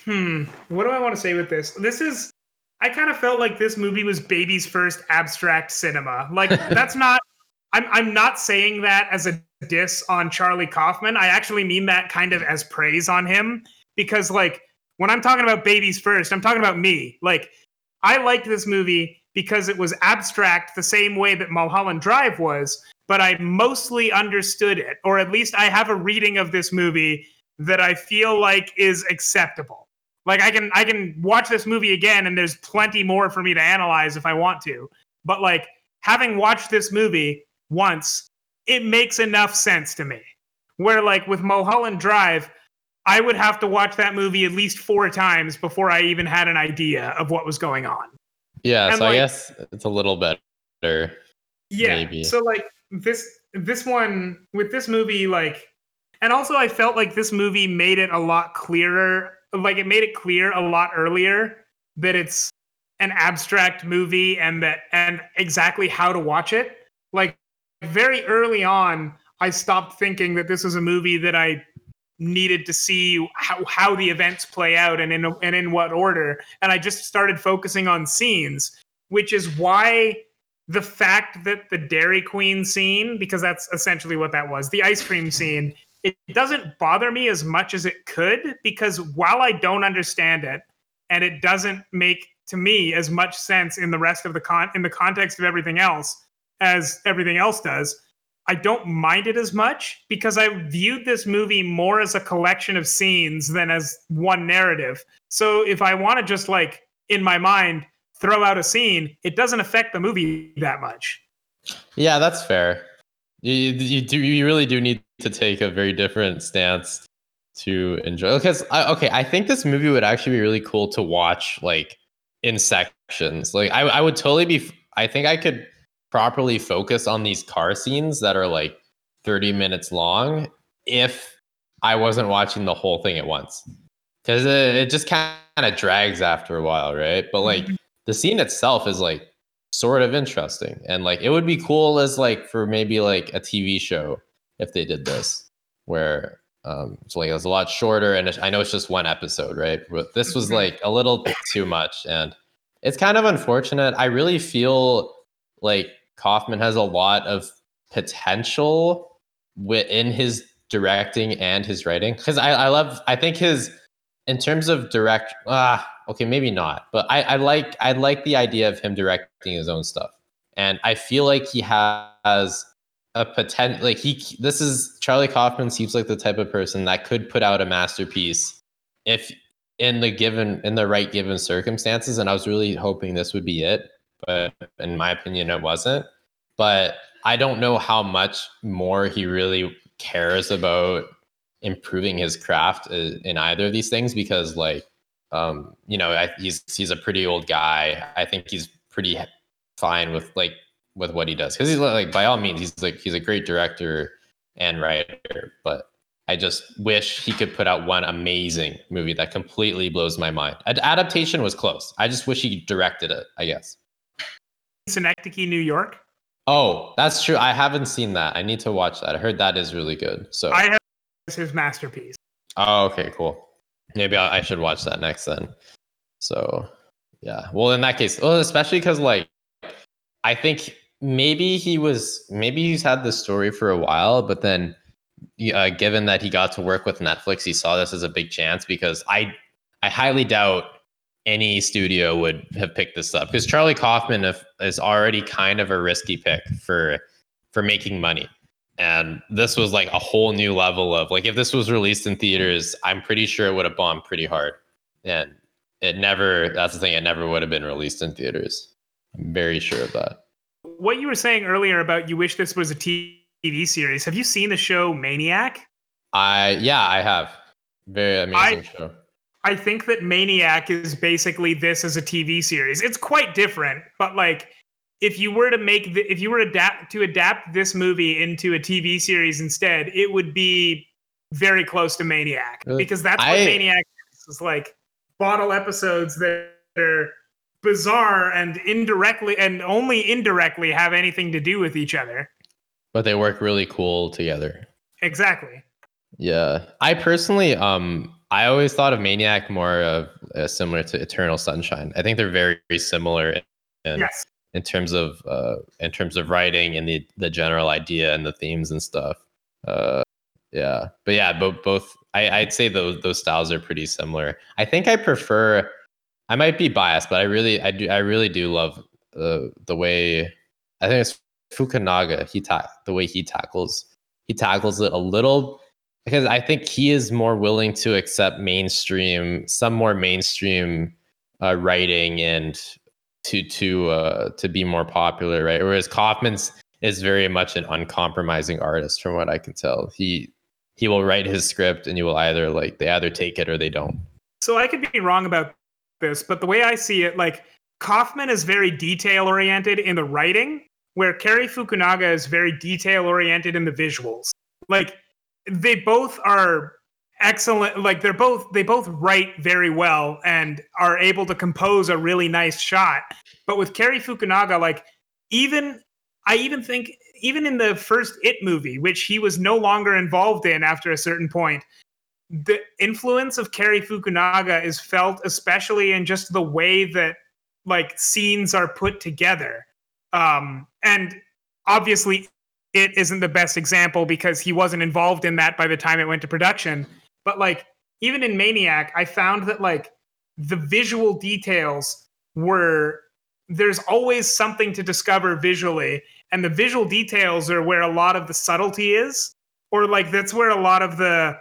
Hmm. What do I want to say with this? This is. I kind of felt like this movie was baby's first abstract cinema. Like that's not. I'm I'm not saying that as a diss on Charlie Kaufman. I actually mean that kind of as praise on him because like when I'm talking about babies first, I'm talking about me. Like I liked this movie because it was abstract the same way that Mulholland Drive was, but I mostly understood it, or at least I have a reading of this movie that I feel like is acceptable. Like I can I can watch this movie again and there's plenty more for me to analyze if I want to. But like having watched this movie once, it makes enough sense to me. Where like with Mulholland Drive, I would have to watch that movie at least four times before I even had an idea of what was going on.
yeah
And,
so i guess it's a little better
Yeah.
Maybe.
So like this this one with this movie, like And also, I felt like this movie made it a lot clearer. Like it made it clear a lot earlier that it's an abstract movie and that and exactly how to watch it. Like very early on, I stopped thinking that this was a movie that I needed to see how, how the events play out and in and in what order. And I just started focusing on scenes, which is why the fact that the Dairy Queen scene, because that's essentially what that was, the ice cream scene, it doesn't bother me as much as it could because while I don't understand it and it doesn't make to me as much sense in the rest of the con in the context of everything else as everything else does, I don't mind it as much because I viewed this movie more as a collection of scenes than as one narrative. So if I want to just like in my mind throw out a scene, it doesn't affect the movie that much.
Yeah, that's fair. You, you do you really do need to take a very different stance to enjoy because I, okay, I think this movie would actually be really cool to watch like in sections. Like I, I would totally be I think I could properly focus on these car scenes that are like 30 minutes long if I wasn't watching the whole thing at once. Because it, it just kind of drags after a while, right? But like mm-hmm. the scene itself is like sort of interesting. And like it would be cool as like for maybe like a TV show if they did this, where um so like it was a lot shorter and I know it's just one episode, right? But this was mm-hmm. like a little too much. And it's kind of unfortunate. I really feel like Kaufman has a lot of potential within his directing and his writing. Because I, I love, I think his, in terms of direct, ah, okay, maybe not, but I, I like, I like the idea of him directing his own stuff, and I feel like he has a potential. Like he, this is Charlie Kaufman seems like the type of person that could put out a masterpiece if in the given in the right given circumstances. And I was really hoping this would be it but in my opinion, it wasn't. But I don't know how much more he really cares about improving his craft in either of these things because, like, um, you know, I, he's he's a pretty old guy. I think he's pretty fine with like with what he does because he's like by all means he's like he's a great director and writer, but I just wish he could put out one amazing movie that completely blows my mind. Ad- adaptation was close. I just wish he directed it. I guess.
Synecdoche, New York.
Oh, that's true. I haven't seen that. I need to watch that. I heard that is really good. So
I have his masterpiece.
Oh, okay, cool. Maybe I, I should watch that next then. So, yeah. Well, in that case, well, especially because like I think maybe he was maybe he's had this story for a while, but then uh, given that he got to work with Netflix, he saw this as a big chance because I I highly doubt any studio would have picked this up because Charlie Kaufman is already kind of a risky pick for for making money. And this was like a whole new level of like if this was released in theaters, I'm pretty sure it would have bombed pretty hard. And it never that's the thing, it never would have been released in theaters. I'm very sure of that.
What you were saying earlier about you wish this was a TV series. Have you seen the show Maniac?
I yeah, I have. Very amazing I, show.
I think that Maniac is basically this as a TV series. It's quite different, but like if you were to make the, if you were to adapt to adapt this movie into a TV series instead, it would be very close to Maniac because that's what I, Maniac is. It's like bottle episodes that are bizarre and indirectly and only indirectly have anything to do with each other.
But they work really cool together.
Exactly.
Yeah. I personally um I always thought of Maniac more of uh, similar to Eternal Sunshine. I think they're very, very similar in, yes. in terms of uh, in terms of writing and the the general idea and the themes and stuff. Uh, yeah, but yeah, both both I, I'd say those those styles are pretty similar. I think I prefer. I might be biased, but I really I do I really do love the the way I think it's Fukunaga. He ta- the way he tackles he tackles it a little because I think he is more willing to accept mainstream, some more mainstream uh, writing and to to uh, to be more popular, right? Whereas Kaufman's is very much an uncompromising artist, from what I can tell. He he will write his script, and you will either like they either take it or they don't.
So I could be wrong about this, but the way I see it, like Kaufman is very detail oriented in the writing, where Cary Fukunaga is very detail oriented in the visuals. Like they both are excellent like they're both they both write very well and are able to compose a really nice shot. But with Cary Fukunaga like even I even think even in the first It movie which he was no longer involved in after a certain point the influence of Cary Fukunaga is felt especially in just the way that like scenes are put together. Um and obviously it isn't the best example because he wasn't involved in that by the time it went to production but like even in Maniac, I found that like the visual details were there's always something to discover visually, and the visual details are where a lot of the subtlety is, or like that's where a lot of the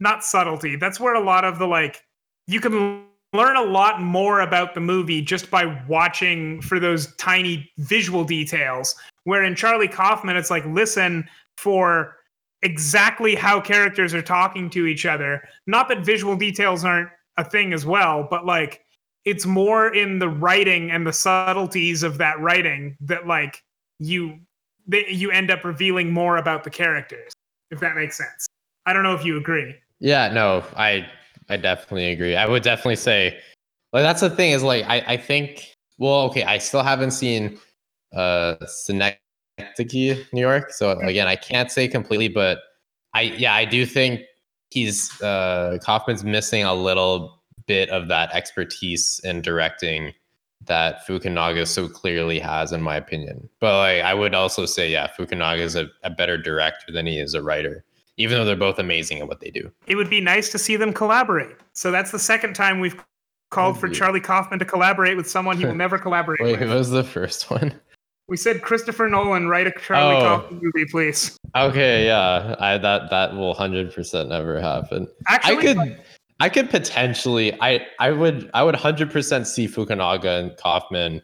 not subtlety, that's where a lot of the like you can learn a lot more about the movie just by watching for those tiny visual details. Where in Charlie Kaufman, it's like listen for exactly how characters are talking to each other. Not that visual details aren't a thing as well, but like it's more in the writing and the subtleties of that writing that like you that you end up revealing more about the characters if that makes sense i don't know if you agree
Yeah, no, I I definitely agree. I would definitely say like that's the thing is like I I think well okay I still haven't seen uh Synecdoche, New York. So again, I can't say completely, but I yeah I do think he's uh Kaufman's missing a little bit of that expertise in directing that Fukunaga so clearly has, in my opinion. But like I would also say, yeah, Fukunaga is a, a better director than he is a writer, even though they're both amazing at what they do.
it would be nice to see them collaborate so that's the second time we've called for charlie kaufman to collaborate with someone he will never collaborate
Wait,
with
who was the first one?
We said christopher nolan write a charlie
Oh.
kaufman movie please
Okay, yeah, I that that will hundred percent never happen.
actually
I could, I could potentially, I I would, I would hundred percent see Fukunaga and Kaufman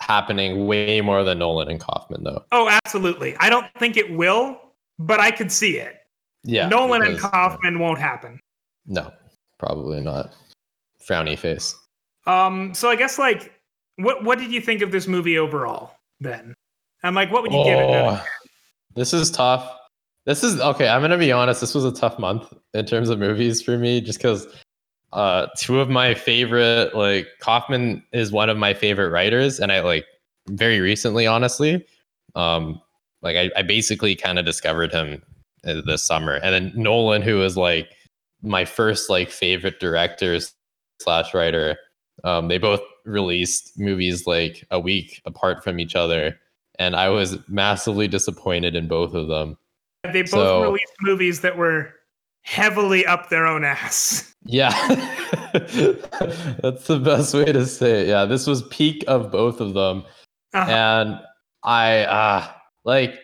happening way more than Nolan and Kaufman, though.
oh absolutely i don't think it will but i could see it
Yeah,
nolan and
because-
kaufman won't happen
No, probably not. Frowny face.
Um, so I guess like what what did you think of this movie overall then? And like what would you give it? of
Oh, this is tough. This is okay. I'm gonna be honest. This was a tough month in terms of movies for me, just because uh, two of my favorite, like Kaufman, is one of my favorite writers, and I like very recently, honestly, um, like I, I basically kind of discovered him uh, this summer, and then Nolan, who is like my first like favorite director slash writer. Um, they both released movies like a week apart from each other and I was massively disappointed in both of them.
They both
so-
released movies that were heavily up their own ass.
Yeah, that's the best way to say it. Yeah, this was peak of both of them,
Uh-huh.
and I uh like,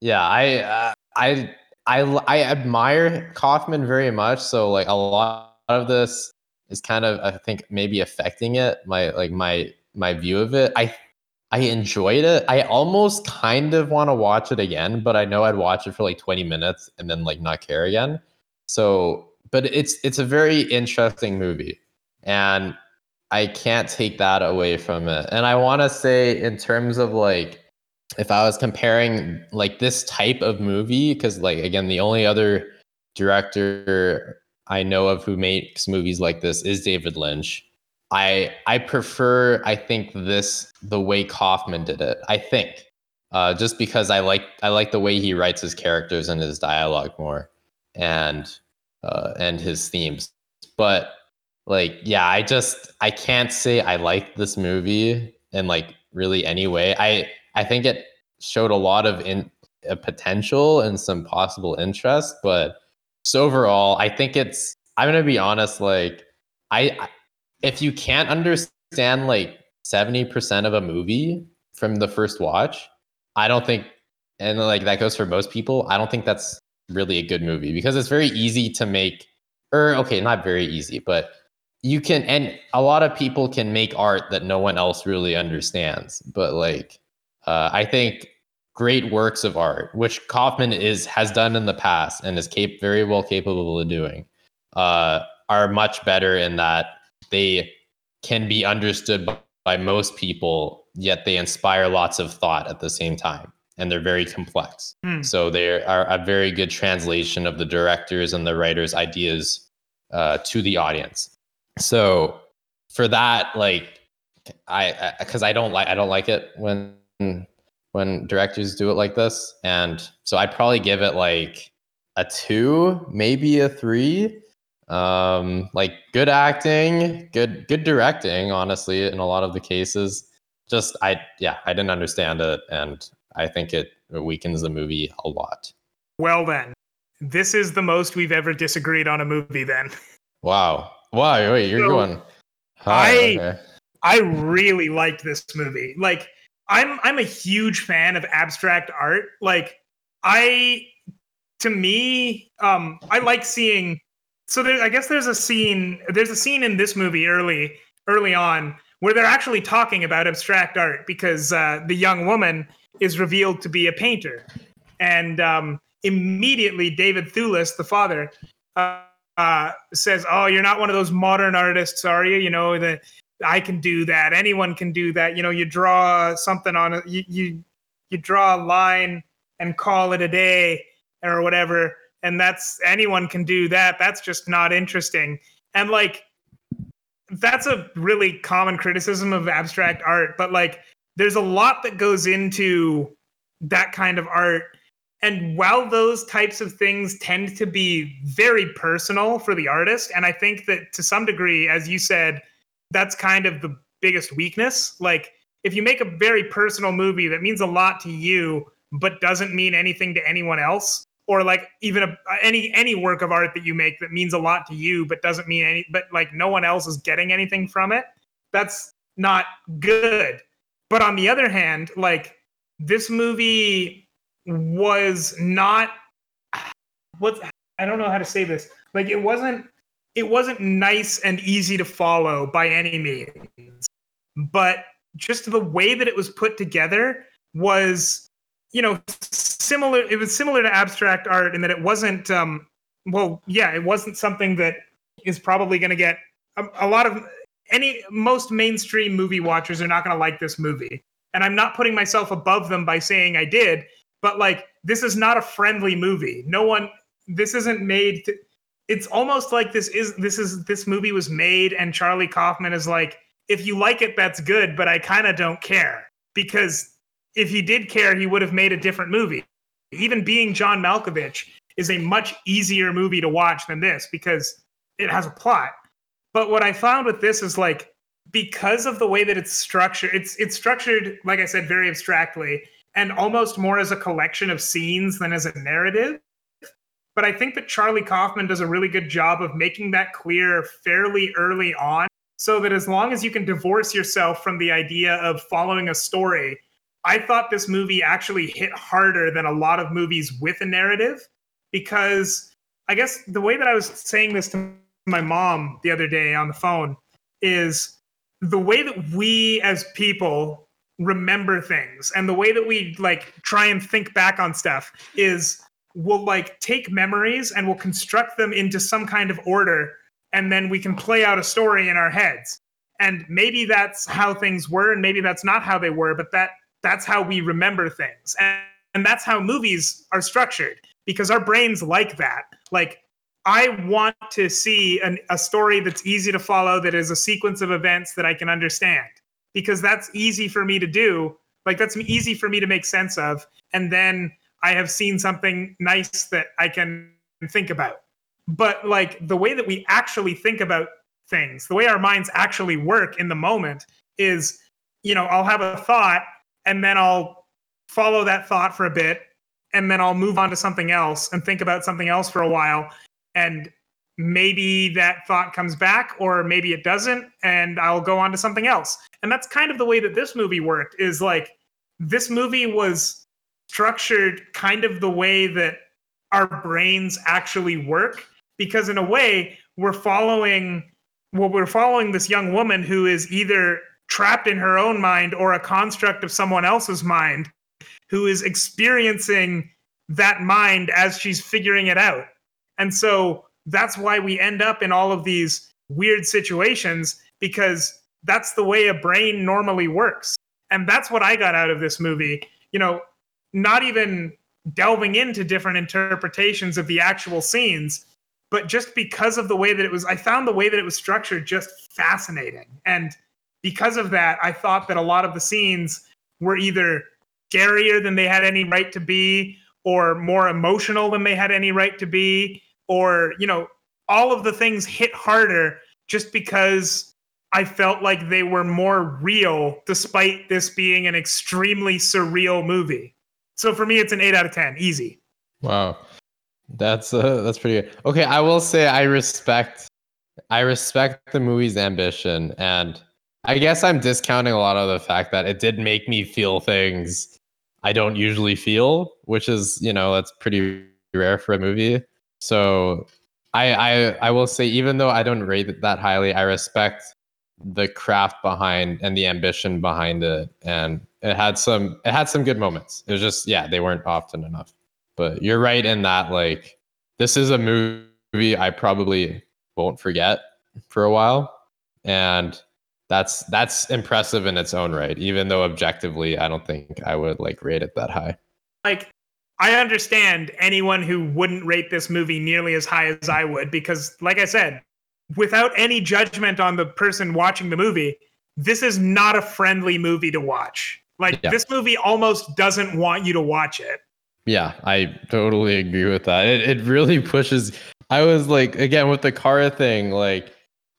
yeah, I uh, I I I admire Kaufman very much. So like a lot of this is kind of I think maybe affecting it my like my my view of it. I I enjoyed it. I almost kind of want to watch it again, but I know I'd watch it for like 20 minutes and then like not care again. So, but it's it's a very interesting movie and I can't take that away from it. And I want to say in terms of like if I was comparing like this type of movie cuz like again the only other director I know of who makes movies like this is David Lynch. I I prefer I think this the way Kaufman did it. I think uh, just because I like I like the way he writes his characters and his dialogue more, and uh, and his themes. But like yeah, I just I can't say I like this movie in like really any way. I I think it showed a lot of in uh, potential and some possible interest, but so overall, I think it's. I'm gonna be honest. Like I, if you can't understand like 70% of a movie from the first watch, I don't think, and like that goes for most people, I don't think that's really a good movie because it's very easy to make, or okay, not very easy, but you can, and a lot of people can make art that no one else really understands. But like, uh, I think great works of art, which Kaufman is has done in the past and is cap- very well capable of doing, uh, are much better in that they can be understood by, by most people, yet they inspire lots of thought at the same time. and they're very complex.
Hmm.
So they are a very good translation of the directors and the writers' ideas uh, to the audience. So for that, like I, because I, I don't like I don't like it when when directors do it like this, and so I'd probably give it like a two, maybe a three. Um, like good acting, good good directing, honestly, in a lot of the cases. Just I yeah, I didn't understand it, and I think it weakens the movie a lot.
Well then, this is the most we've ever disagreed on a movie. Then
Wow. Wow. Wait, you're
So,
going.
I-
okay.
I really liked this movie. Like I'm I'm a huge fan of abstract art. Like I to me um I like seeing so there I guess there's a scene there's a scene in this movie early early on where they're actually talking about abstract art because uh, the young woman is revealed to be a painter and um, immediately David Thewlis the father uh, uh, says oh you're not one of those modern artists are you you know the I can do that. Anyone can do that. You know, you draw something on it, you, you you draw a line and call it a day or whatever, and that's anyone can do that. That's just not interesting. And like that's a really common criticism of abstract art, but like there's a lot that goes into that kind of art. And while those types of things tend to be very personal for the artist, and I think that to some degree, as you said, that's kind of the biggest weakness. Like if you make a very personal movie that means a lot to you but doesn't mean anything to anyone else or like even a, any any work of art that you make that means a lot to you but doesn't mean any but like no one else is getting anything from it that's not good but on the other hand like this movie was not what i don't know how to say this like it wasn't it wasn't nice and easy to follow by any means but just the way that it was put together was you know similar it was similar to abstract art in that it wasn't um well yeah it wasn't something that is probably going to get a, a lot of any most mainstream movie watchers are not going to like this movie. And i'm not putting myself above them by saying i did but like this is not a friendly movie. No one this isn't made to, it's almost like this is this is this movie was made and charlie kaufman is like if you like it that's good but i kind of don't care. Because if he did care he would have made a different movie. Even being john malkovich is a much easier movie to watch than this because it has a plot. But what i found with this is like because of the way that it's structured it's it's structured like i said very abstractly and almost more as a collection of scenes than as a narrative but I think that Charlie Kaufman does a really good job of making that clear fairly early on so that as long as you can divorce yourself from the idea of following a story, I thought this movie actually hit harder than a lot of movies with a narrative because I guess the way that I was saying this to my mom the other day on the phone is the way that we as people remember things and the way that we like try and think back on stuff is we'll like take memories and we'll construct them into some kind of order and then we can play out a story in our heads. And maybe that's how things were and maybe that's not how they were but that that's how we remember things. And, and that's how movies are structured because our brains like that. Like i want to see an, a story that's easy to follow that is a sequence of events that i can understand because that's easy for me to do. Like that's easy for me to make sense of and then I have seen something nice that I can think about. But like the way that we actually think about things, the way our minds actually work in the moment is, you know, I'll have a thought and then I'll follow that thought for a bit and then I'll move on to something else and think about something else for a while and maybe that thought comes back or maybe it doesn't and I'll go on to something else. And that's kind of the way that this movie worked is like this movie was structured kind of the way that our brains actually work because in a way we're following well we're following this young woman who is either trapped in her own mind or a construct of someone else's mind who is experiencing that mind as she's figuring it out. And so that's why we end up in all of these weird situations because that's the way a brain normally works. And that's what i got out of this movie. You know not even delving into different interpretations of the actual scenes, but just because of the way that it was, I found the way that it was structured just fascinating. And because of that, I thought that a lot of the scenes were either scarier than they had any right to be, or more emotional than they had any right to be, or, you know, all of the things hit harder just because I felt like they were more real, despite this being an extremely surreal movie. So for me, it's an eight out of 10, easy.
Wow. That's uh, that's pretty good. Okay, I will say I respect I respect the movie's ambition and I guess I'm discounting a lot of the fact that it did make me feel things I don't usually feel, which is, you know, that's pretty rare for a movie. So I I I will say even though I don't rate it that highly, I respect the craft behind and the ambition behind it and it had some it had some good moments. It was just yeah, they weren't often enough. But you're right in that like this is a movie I probably won't forget for a while and that's that's impressive in its own right even though objectively I don't think I would like rate it that high.
Like I understand anyone who wouldn't rate this movie nearly as high as I would because like I said, without any judgment on the person watching the movie, this is not a friendly movie to watch. Like
Yeah.
this movie almost doesn't want you to watch it.
Yeah, I totally agree with that. It it really pushes. I was like, again with the car thing, like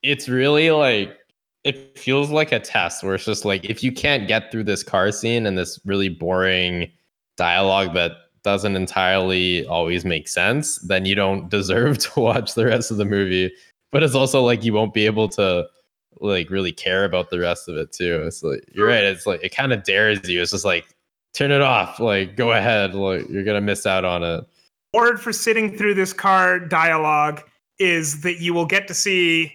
it's really like it feels like a test where it's just like if you can't get through this car scene and this really boring dialogue that doesn't entirely always make sense, then you don't deserve to watch the rest of the movie. But it's also like you won't be able to like really care about the rest of it too. It's like you're right. It's like it kind of dares you. It's just like turn it off. Like go ahead. Like you're gonna miss out on it.
Reward for sitting through this car dialogue is that you will get to see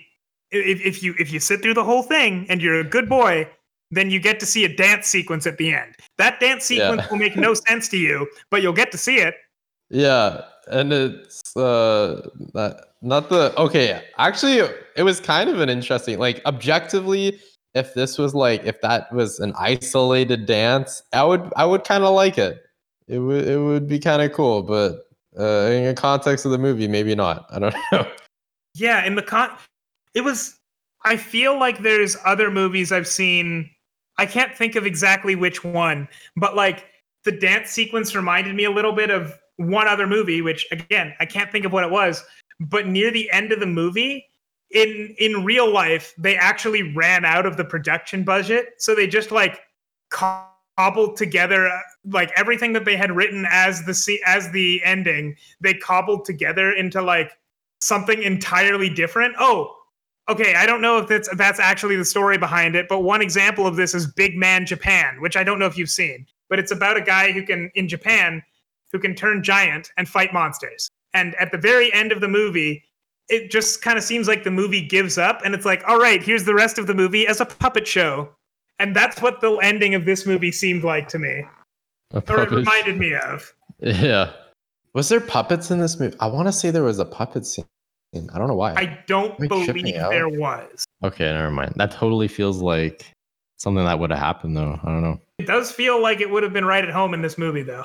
if, if you if you sit through the whole thing and you're a good boy, then you get to see a dance sequence at the end. That dance
Yeah.
sequence will make no sense to you, but you'll get to see it.
Yeah, and it's uh not not the okay. Actually, it was kind of an interesting like objectively. If this was like if that was an isolated dance, I would I would kind of like it. It would it would be kind of cool, but uh, in the context of the movie, maybe not. I don't know.
Yeah, in the con it was I feel like there's other movies I've seen I can't think of exactly which one, but like the dance sequence reminded me a little bit of one other movie which again, I can't think of what it was, but near the end of the movie in in real life they actually ran out of the production budget, so they just like cobbled together like everything that they had written as the as the ending, they cobbled together into like something entirely different. Oh, okay. I don't know if that's that's actually the story behind it, but one example of this is Big Man Japan, which I don't know if you've seen, but it's about a guy who can in Japan who can turn giant and fight monsters. And at the very end of the movie, it just kind of seems like the movie gives up and it's like, all right, here's the rest of the movie as a puppet show. And that's what the ending of this movie seemed like to me,
A
or it reminded me of.
Yeah. Was there puppets in this movie? I want to say there was a puppet scene. I don't know why.
I don't
Wait, trip me
believe
out.
there was.
okay, never mind. That totally feels like something that would have happened, though. I don't know.
It does feel like it would have been right at home in this movie, though.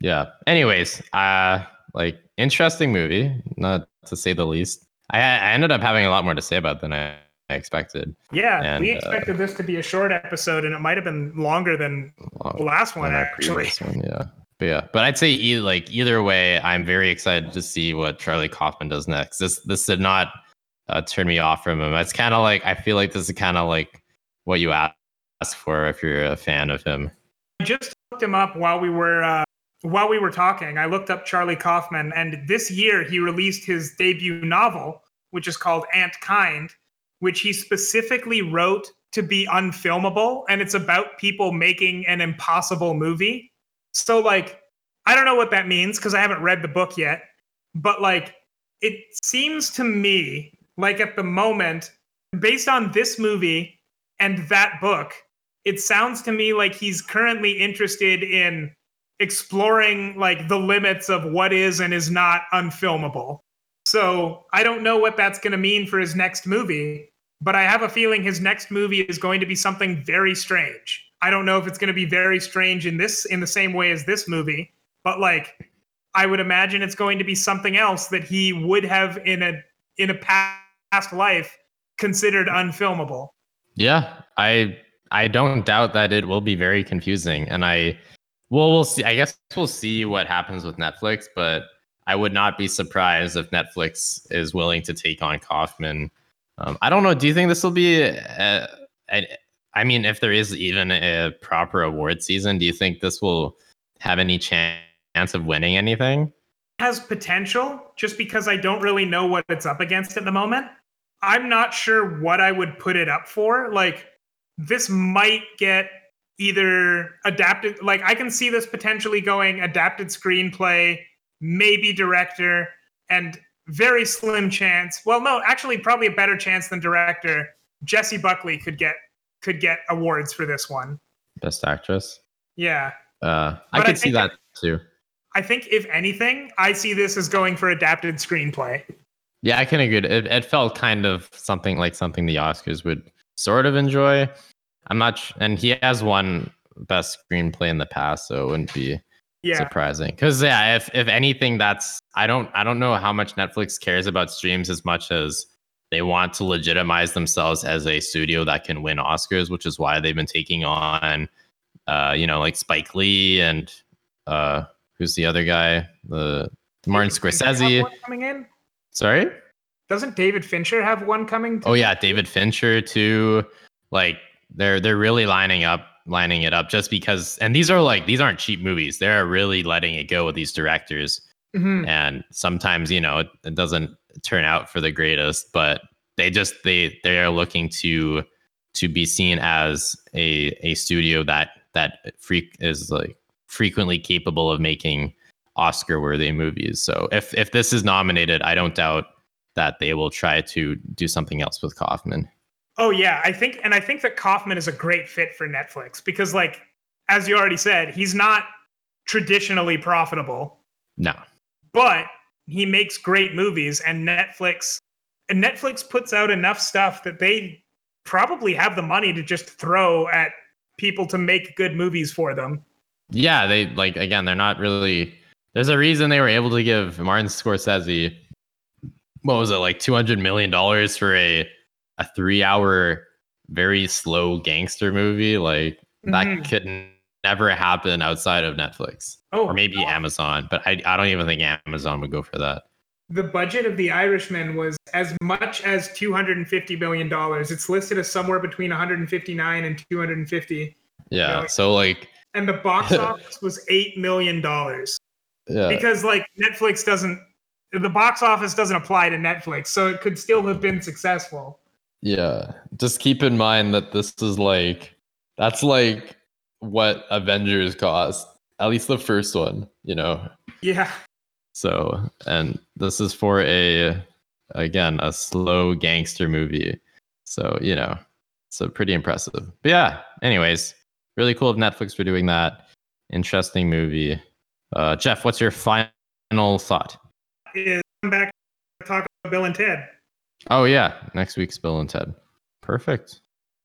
Yeah. Anyways, uh, like interesting movie, not to say the least. I, I ended up having a lot more to say about than I, I expected.
Yeah,
And,
we
uh,
expected this to be a short episode, and it might have been longer than
Well,
the last one, actually.
one, yeah. But yeah, but I'd say e- like either way, I'm very excited to see what Charlie Kaufman does next. This this did not uh, turn me off from him. It's kind of like I feel like this is kind of like what you ask for if you're a fan of him.
I just looked him up while we were uh, while we were talking. I looked up Charlie Kaufman, and this year he released his debut novel, which is called Antkind, which he specifically wrote to be unfilmable, and it's about people making an impossible movie. So, like, I don't know what that means because I haven't read the book yet, but like, it seems to me like at the moment, based on this movie and that book, it sounds to me like he's currently interested in exploring like the limits of what is and is not unfilmable. So I don't know what that's going to mean for his next movie, but I have a feeling his next movie is going to be something very strange. I don't know if it's going to be very strange in this in the same way as this movie, but like I would imagine it's going to be something else that he would have in a in a past life considered unfilmable.
Yeah, I I don't doubt that it will be very confusing, and I well we'll see. I guess we'll see what happens with Netflix, but I would not be surprised if Netflix is willing to take on Kaufman. Um, I don't know. Do you think this will be? A, a, I mean, if there is even a proper award season, do you think this will have any chance of winning anything?
Has potential, just because I don't really know what it's up against at the moment. I'm not sure what I would put it up for. Like, this might get either adapted, like, I can see this potentially going adapted screenplay, maybe director, and very slim chance. Well, no, actually, probably a better chance than director. jessie Buckley could get could get awards for this one.
Best actress.
Yeah.
Uh, I could see that too.
I think if anything, I see this as going for adapted screenplay.
Yeah, I can agree. It, it felt kind of something like something the Oscars would sort of enjoy. I'm not, sh- and he has won best screenplay in the past, so it wouldn't be
Yeah.
surprising. Because yeah, if if anything, that's I don't I don't know how much Netflix cares about streams as much as they want to legitimize themselves as a studio that can win Oscars, which is why they've been taking on, uh, you know, like Spike Lee and uh, who's the other guy, the Martin
David Fincher have
Scorsese.
coming in.
Sorry.
Doesn't David Fincher have one coming?
Oh yeah, David Fincher too. Like they're they're really lining up lining it up just because and these are like these aren't cheap movies. They're really letting it go with these directors.
Mhm.
And sometimes, you know, it, it doesn't turn out for the greatest, but they just they they are looking to to be seen as a a studio that that freak is like frequently capable of making Oscar worthy movies. So if if this is nominated, I don't doubt that they will try to do something else with Kaufman.
Oh yeah, I think, and I think that Kaufman is a great fit for Netflix because, like, as you already said, he's not traditionally profitable,
No.
but he makes great movies, and Netflix and Netflix puts out enough stuff that they probably have the money to just throw at people to make good movies for them.
Yeah, they like again, they're not really there's a reason they were able to give Martin Scorsese what was it, like two hundred million dollars for a a three hour very slow gangster movie? Like that
Mhm.
could never happen outside of Netflix.
Oh,
Or maybe
no.
Amazon, but I, I don't even think Amazon would go for that.
The budget of The Irishman was as much as $250 million. It's listed as somewhere between 159 and 250.
Yeah.
Really?
So like
And the box office was $8 million.
yeah.
Because like Netflix doesn't the box office doesn't apply to Netflix, so it could still have been successful.
Yeah. Just keep in mind that this is like that's like what Avengers cost. At least the first one, you know.
Yeah.
So, and this is for a again, a slow gangster movie. So, you know, so pretty impressive. But yeah, anyways, really cool of Netflix for doing that. Interesting movie. Uh Jeff, what's your final thought?
Is come back to talk about Bill and Ted.
Oh yeah, next week's Bill and Ted. Perfect.